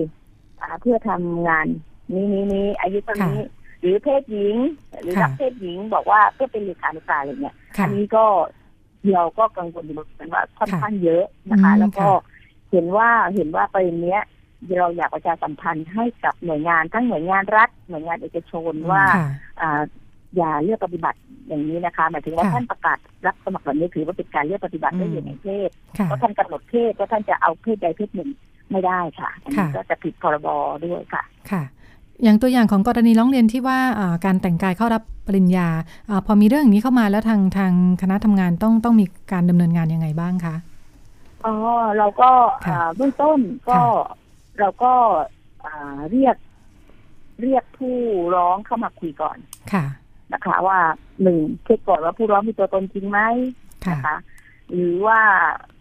อ่าเพื่อทำงานนี้นี้นี้อายุเท่านี้ หรือเพศหญิง หรือค่ะรับเพศหญิงบอกว่าเพื่อเป็นเลขานุการอะไรเงี้ยค่ะอันี้ก็เราก็กังวลอยู่เหมือนกันว่าค่อนค่ะข้างเยอะนะคะอืมแล้วก็ค่ะเห็นว่าเห็นว่าประเด็นเนี้ย เราอยากประชาสัมพันธ์ให้กับหน่วยงานทั้งหน่วยงานรัฐ หน่วยงานเอกชนว่าค่ะอ่าอย่าเลือกปฏิบัติอย่างนี้นะคะ หมายถึงว่าค่ะท่านประกาศรับสมัครแบบนี้ถือว่าเป็นการเลือกปฏิบัติด้วยเหตุแห่งเพศค่ะเพราะท่านกำหนดเพศว่าท่านจะเอาเพศใดเพศหนึ่งไม่ได้ค่ะอันนี้ค่ะก็จะผิดพรบด้วยค่ะค่ะอย่างตัวอย่างของกรณีร้องเรียนที่ว่าอ่าการแต่งกายเข้ารับปริญญาอาพอมีเรื่องอย่างนี้เข้ามาแล้วทางทางคณะทำงานต้องต้องมีการดำเนินงานยังไงบ้างคะอ๋อเราก็ค่ะอ่าเบื้องต้นก็ค่ะ เราก็อ่าเรียกเรียกผู้ร้องเข้ามาคุยก่อนค่ะนะคะ ว่าหนึ่งเช็คก่อนว่าผู้ร้องมีตัวตนจริงไหมค่ะนะคะหรือว่า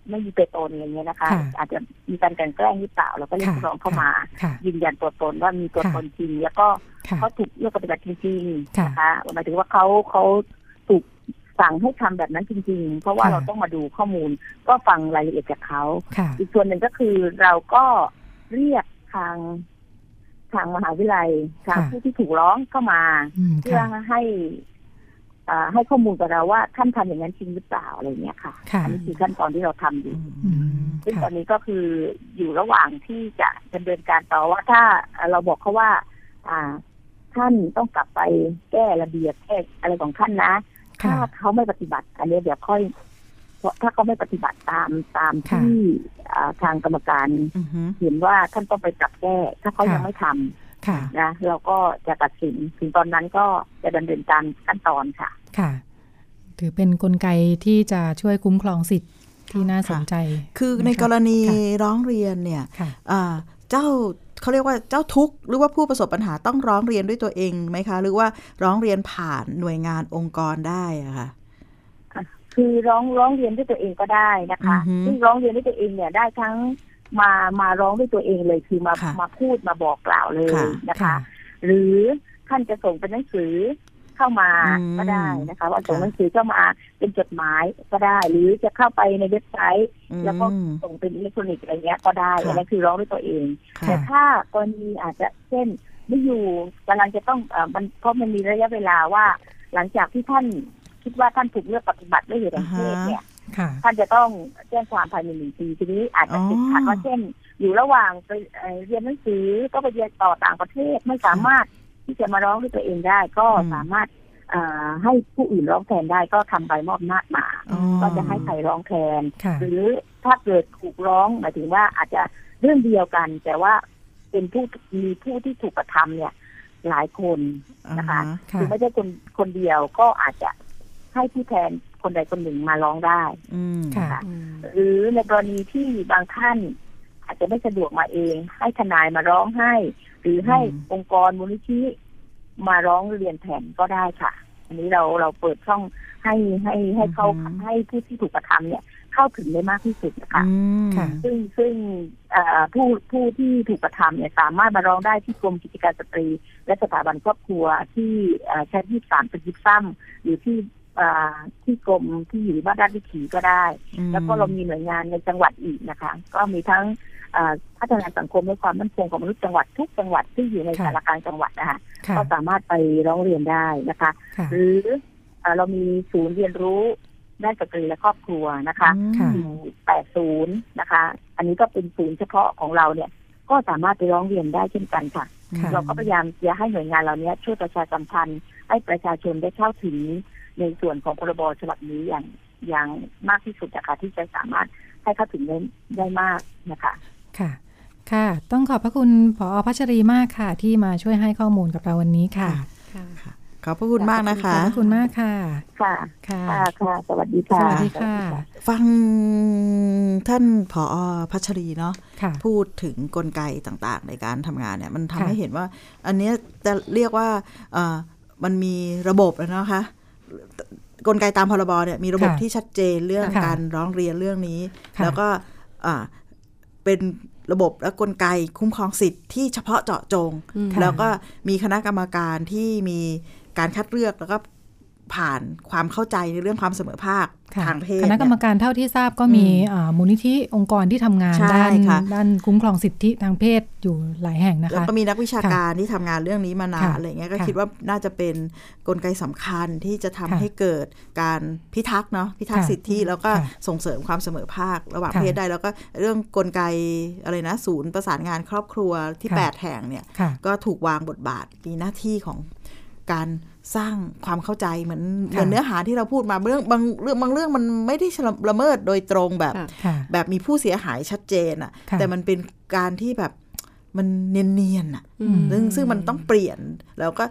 ไม่มีตัวตนอย่างเงี้ยนะคะค่ะอาจจะมีการกลันแกล้งหรือเปล่าเราก็เรียกค่ะผู้ร้องเข้ามาค่ะยืนยันตัวตนว่ามีตัวค่ะตนจริง แล้วก็ค่ะเขาถูกเลือกปฏิบัติจริงๆค่ะนะคะหมายถึงว่าเขาเขาถูกสั่งให้ทำแบบนั้นจริง ๆ เพราะว่าค่ะเราต้องมาดูข้อมูลก็ฟังรายละเอียดจากเขาค่ะอีกส่วนหนึ่งก็คือเราก็ เรียกทางทางมหาวิทยาลัยทางค่ะผู้ที่ถูกร้องเข้ามาอืมเพื่อค่ะให้อ่าให้ข้อมูลกับเราว่าท่านทำอย่างนั้นจริงหรือเปล่าอะไรเงี้ยค่ะค่ะอันี้คือขั้นตอนที่เราทำอยู่อืมซึ่งตค่ะอนนี้ก็คืออยู่ระหว่างที่จะดำเนินการต่อว่าถ้าเราบอกเขาว่า อ่า ท่านต้องกลับไปแก้ระเบียบแก้อะไรของท่านนะ ถ้าค่ะเขาไม่ปฏิบัติ อันนี้เดี๋ยวค่อย เพราะถ้าเขาไม่ปฏิบัติตามตามค่ะที่อ่าทางกรรมการอือฮึเห็นว่าท่านต้องไปปรับแก้ ถ้าเขาค่ะยังไม่ทำค่ะนะเราก็จะตัดสินถึงตอนนั้นก็จะดำเนินการขั้นตอนค่ะ ค่ะ ถือเป็นนกลไกที่จะช่วยคุ้มครองสิทธิ์ที่น่าสนใจ คือในกรณีค่ะร้องเรียนเนี่ยค่ะอ่าเจ้าเขาเรียกว่าเจ้าทุกข์หรือว่าผู้ประสบปัญหาต้องร้องเรียนด้วยตัวเองไหมคะ หรือว่าร้องเรียนผ่านหน่วยงานองค์กรได้อะค่ะ คือร้องร้องเรียนด้วยตัวเองก็ได้นะคะอือฮึซึ่งร้องเรียนด้วยตัวเองเนี่ยได้ทั้งมามาร้องด้วยตัวเองเลยคือมาค่ะมาพูดมาบอกกล่าวเลยค่ะนะคะ หรือท่านจะส่งเป็นหนังสือเข้ามาอืมก็ได้นะคะ ว่าส่งค่ะหนังสือเข้ามาเป็นจดหมายก็ได้ หรือจะเข้าไปในเว็บไซต์อืมแล้วก็ส่งเป็นอิเล็กทรอนิกส์อะไรเงี้ยก็ได้ค่ะอันนั้นคือร้องด้วยตัวเองค่ะแต่ถ้ากรณีอาจจะเช่นไม่อยู่กำลังจะต้องเอ่อมันเพราะมันมีระยะเวลาว่า หลังจากที่ท่าน คิดว่าท่านถูกเลือกปฏิบัติด้วยเหตุแห่งเพศเนี่ยค่ะท่านจะต้องแจ้งความภายในหนึ่งปีทีนี้อาจจะติดขัดอ๋อว่าเช่น อยู่ระหว่างไปเอ่อเรียนหนังสือก็ไปเรียนต่อต่างประเทศไม่สามารถที่จะมาร้องด้วยตัวเองได้ ก็อืมสามารถเอ่อให้ผู้อื่นร้องแทนได้ก็ทำใบมอบอำนาจมาอ๋อก็จะให้ใครร้องแทนค่ะหรือถ้าเกิดถูกร้องหมายถึงว่าอาจจะเรื่องเดียวกัน แต่ว่าเป็นผู้มีผู้ที่ถูกกระทำเนี่ยหลายคนนะคะอ่าฮะค่ะคือไม่ใช่คนคนเดียวก็อาจจะ ให้ผู้แทนคนใดคนหนึ่งมาร้องได้อืมค่ะค่ะ หรือในกรณีที่บางท่านอาจจะไม่สะดวกมาเอง ให้ทนายมาร้องให้ หรือให้อืมองค์กรมูลนิธิมาร้องเรียนแทนก็ได้ค่ะ อันนี้เราเราเปิดช่องให้ให้ให้เขาให้ผู้ที่ถูกกระทำเนี่ยเข้าถึงได้มากที่สุดนะคะค่ะซึ่งซึ่งเอ่อผู้ผู้ที่ถูกกระทำเนี่ยสามารถมาร้องได้ที่กรมกิจการสตรี และสถาบันครอบครัวที่เอ่อชั้นยี่สามเป็นยิบซ้ำหรือที่เอ่อ ที่กรมที่อยู่บ้านราชวิถีก็ได้อืมแล้วก็เรามีหน่วยงานในจังหวัดอีกนะคะ ก็มีทั้งเอ่อพัฒนาสังคมและความมั่นคงของมนุษย์จังหวัดทุกจังหวัดที่อยู่ในค่ะสารกลารจังหวัดนะคะค่ะก็สามารถไปร้องเรียนได้นะคะค่ะหรือเอ่อเรามีศูนย์เรียนรู้ด้านสตรีและครอบครัวนะคะค่ะอยู่แปดศูนย์นะคะ อันนี้ก็เป็นศูนย์เฉพาะของเราเนี่ย ก็สามารถไปร้องเรียนได้เช่นกันค่ะค่ะเราก็พยายามจะให้หน่วยงานเหล่านี้ช่วยประชาสัมพันธ์ให้ประชาชนได้เข้าถึง ในส่วนของพรบฉบับนี้อย่างอย่างมากที่สุดนะคะที่จะสามารถให้เข้าถึงได้ได้มากนะคะค่ะค่ะ ต้องขอบพระคุณผอพัชรีมากค่ะ ที่มาช่วยให้ข้อมูลกับเราวันนี้ค่ะขอบพระคุณมากนะคะ ขอบพระคุณมากค่ะค่ะ ค่ะ ค่ะ ค่ะ สวัสดีค่ะ สวัสดีค่ะ ฟังท่านผอพัชรีเนาะค่ะพูดถึงกลไกต่างๆ ในการทำงานเนี่ย มันทำค่ะให้เห็นว่า อันเนี้ยจะเรียกว่าเอ่อมันมีระบบแล้วนะคะ กลไกตามพรบเนี่ยมีระบบค่ะที่ชัดเจนเรื่องค่ะการร้องเรียนเรื่องนี้ค่ะแล้วก็อ่าเป็นระบบและกลไกคุ้มครองสิทธิ์ที่เฉพาะเจาะจงอืมแล้วก็มีคณะกรรมการที่มีการคัดเลือกแล้วก็ ผ่านความเข้าใจในเรื่องความเสมอภาคค่ะทางเพศคณะกรรมการเท่าที่ทราบก็มีอ่ามูลนิธิองค์กรที่ทำงานใช่ด้านค่ะด้านคุ้มครองสิทธิทางเพศอยู่หลายแห่งนะแล้วคะก็มีนักวิชาการที่ทำงานเรื่องนี้มานานค่ะอะไรเงี้ยก็ค่ะคิดว่าน่าจะเป็นกลไกสำคัญที่จะทำค่ะให้เกิดการพิทักษ์เนาะพิทักษ์ค่ะสิทธิแล้วก็ค่ะส่งเสริมความเสมอภาคระหว่างค่ะเพศได้ แล้วก็เรื่องกลไกอะไรนะศูนย์ประสานงานครอบครัวที่ค่ะ8แห่งเนี่ยค่ะก็ถูกวางบทบาทมีหน้าที่ของการ สร้างความเข้าใจเหมือนเหมือนเนื้อหาที่เราพูดมาเรื่องบางเรื่องบางเรื่องมันไม่ได้ละเมิดโดยตรงแบบค่ะแบบมีผู้เสียหายชัดเจนอะค่ะ แต่มันเป็นการที่แบบมันเนียนๆอะอืมซึ่งซึ่งมันต้องเปลี่ยน แล้วก็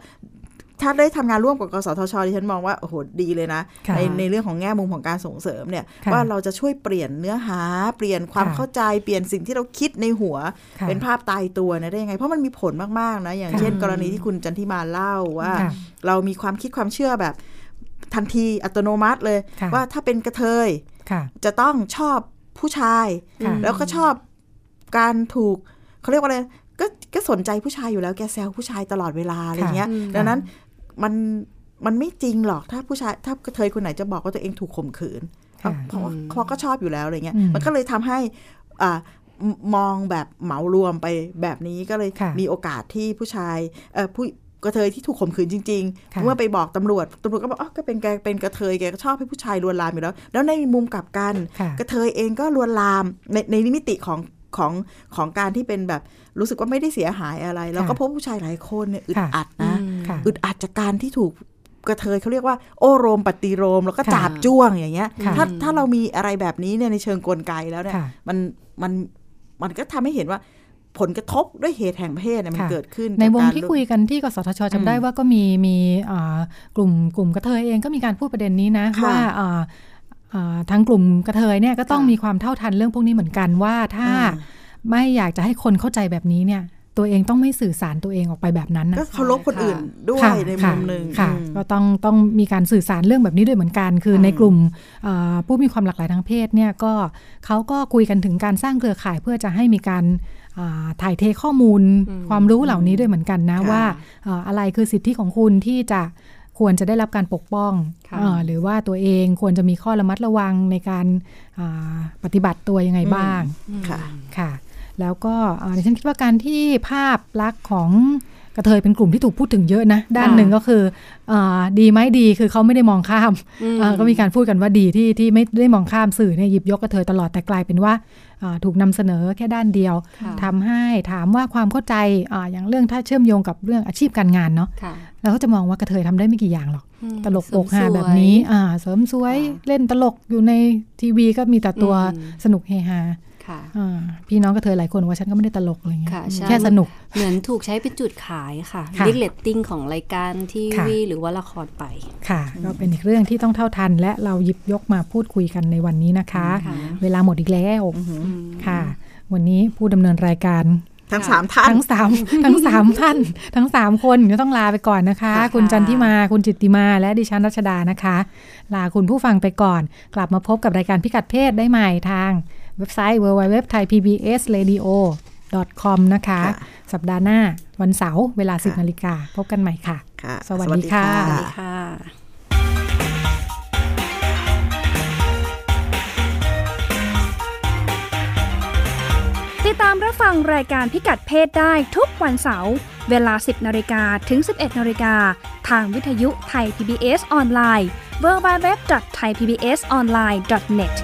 ถ้าได้ทำงานร่วมกับกสทชดิฉันมองว่าโอ้โหดีเลยนะค่ะในในเรื่องของแง่มุมของการส่งเสริมเนี่ยค่ะว่าเราจะช่วยเปลี่ยนเนื้อหา เปลี่ยนความค่ะเข้าใจเปลี่ยนสิ่งที่เราคิดในหัวค่ะเป็นภาพตายตัวเนี่ยได้ยังไง เพราะมันมีผลมากๆนะอย่างค่ะเช่น กรณีที่คุณจันทิมาเล่าว่าค่ะเรามีความคิดความเชื่อแบบทันทีอัตโนมัติเลยค่ะว่าถ้าเป็นกระเทยค่ะจะต้องชอบผู้ชายค่ะแล้วก็ชอบการถูกเขาเรียกว่าอะไรก็ก็สนใจผู้ชายอยู่แล้วแกแซวผู้ชายตลอดเวลาอะไรเงี้ยอืมดังนั้น มันมันไม่จริงหรอกถ้าผู้ชายถ้ากระเทยคนไหนจะบอกว่าตัวเองถูกข่มขืนค่ะเพราะว่าเพราะก็ชอบอยู่แล้วอะไรเงี้ยอืมมันก็เลยทำให้อ่ามมองแบบเหมารวมไปแบบนี้ก็เลยค่ะมีโอกาสที่ผู้ชายเอ่อผู้กระเทยที่ถูกข่มขืนจริงค่ะๆเมื่อไปบอกตำรวจตำรวจก็บอกอ๋อก็เป็นแกเป็นกระเทยแกก็ชอบให้ผู้ชายลวนลามอยู่แล้ว แล้วในมุมกลับกันค่ะกระเทยเองก็ลวนลามในในมิติของ ของของการที่เป็นแบบรู้สึกว่าไม่ได้เสียหายอะไร แล้วก็พบผู้ชายหลายคนเนี่ยอึดค่ะอัดนะค่ะอึดอัดจากการที่ถูกกระเทยเขาเรียกว่าโอโรมปฏิโรมแล้วก็ค่ะจาบจ้วงอย่างเงี้ยค่ะถ้าถ้าเรามีอะไรแบบนี้เนี่ยในเชิงกลไกแล้วเนี่ยค่ะมันมันมันก็ทำให้เห็นว่าผลกระทบด้วยเหตุแห่งเพศเนี่ยมันค่ะเกิดขึ้น ในวงกับการที่คุยกันที่กสทชจำได้ว่าก็มีมีอ่ากลุ่มกลุ่มกระเทยเองก็มีการพูดประเด็นนี้นะค่ะว่าอ่าอ่า ทางกลุ่มกระเทยเนี่ยก็ต้องค่ะมีความเท่าทันเรื่องพวกนี้เหมือนกันว่าถ้าอ่าไม่อยากจะให้คนเข้าใจแบบนี้เนี่ย ตัวเองต้องไม่สื่อสารตัวเองออกไปแบบนั้นนะก็เคารพคนอื่นด้วยค่ะในมุค่ะมหนึ่งค่ะอืมก็ต้องต้องมีการสื่อสารเรื่องแบบนี้ด้วยเหมือนกัน คืออมในกลุ่มอ่าผู้มีความหลากหลายทางเพศเนี่ยก็เขาก็คุยกันถึงการสร้างเครือข่ายเพื่อจะให้มีการอ่าถ่ายเทข้อมูลอืมความรู้เหล่านี้ด้วยเหมือนกันนะค่ะว่าอ่าอะไรคือสิทธิของคุณที่จะ ควรจะได้รับการปกป้องค่ะอ่าหรือว่าตัวเองควรจะมีข้อระมัดระวังในการอ่าปฏิบัติตัวยังไงบ้างค่ะค่ะ แล้วก็อ่าดิฉันคิดว่าการที่ภาพลักษณ์ของก ระเทยเป็นกลุ่มที่ถูกพูดถึงเยอะนะ ด้านหนึ่งก็คืออาดีไหมดีคือเขาไม่ได้มองข้ามอืมอ่าก็มีการพูดกันว่าดีที่ที่ไม่ได้มองข้ามสื่อเนี่ยหยิบยกกระเทยตลอดแต่กลายเป็นว่าอ่าถูกนำเสนอแค่ด้านเดียวค่ะทำให้ถามว่าความเข้าใจอาอย่างเรื่องถ้าเชื่อมโยงกับเรื่องอาชีพการงานเนาะค่ะเราก็จะมองว่ากระเทยทำได้ไม่กี่อย่างหรอกอืมตลกเสริโปมกฮาสวยแบบนี้อ่าเสริมสวยค่ะเล่นตลกอยู่ในทีวีก็มีแต่ตัวอืมสนุกเฮฮา ค่ะอ่าพี่น้องกระเทยหลายคนบอกว่าฉันก็ไม่ได้ตลกอะไรเงี้ยค่ะใช่แค่สนุก เหมือนถูกใช้เป็นจุดขายค่ะค่ะเรียกเลตติ้งของรายการทีวีค่ะหรือว่าละครไปค่ะก็เป็นอีกเรื่องที่ต้องเท่าทัน และเราหยิบยกมาพูดคุยกันในวันนี้นะคะค่ะเวลาหมดอีกแล้วอืมค่ะ วันนี้ผู้ดำเนินรายการทั้งสามท่านทั้งสามทั้งสามท่าน ทั้งสามคนก็ต้องลาไปก่อนนะคะ คุณจันทิมาคุณจิตติมา และดิฉันรัชดานะคะ ลาคุณผู้ฟังไปก่อน กลับมาพบกับรายการพิกัดเพศได้ใหม่ทาง เว็บไซต์ www.thaipbsradio.com นะคะ สัปดาห์หน้าวันเสาร์เวลา 10นาฬิกาพบกันใหม่ค่ะค่ะ สวัสดีค่ะ สวัสดีค่ะ ติดตามรับฟังรายการพิกัดเพศได้ทุกวันเสาร์เวลา 10นาฬิกาถึง 11นาฬิกาทางวิทยุไทย PBS ออนไลน์ www.thaipbsonline.net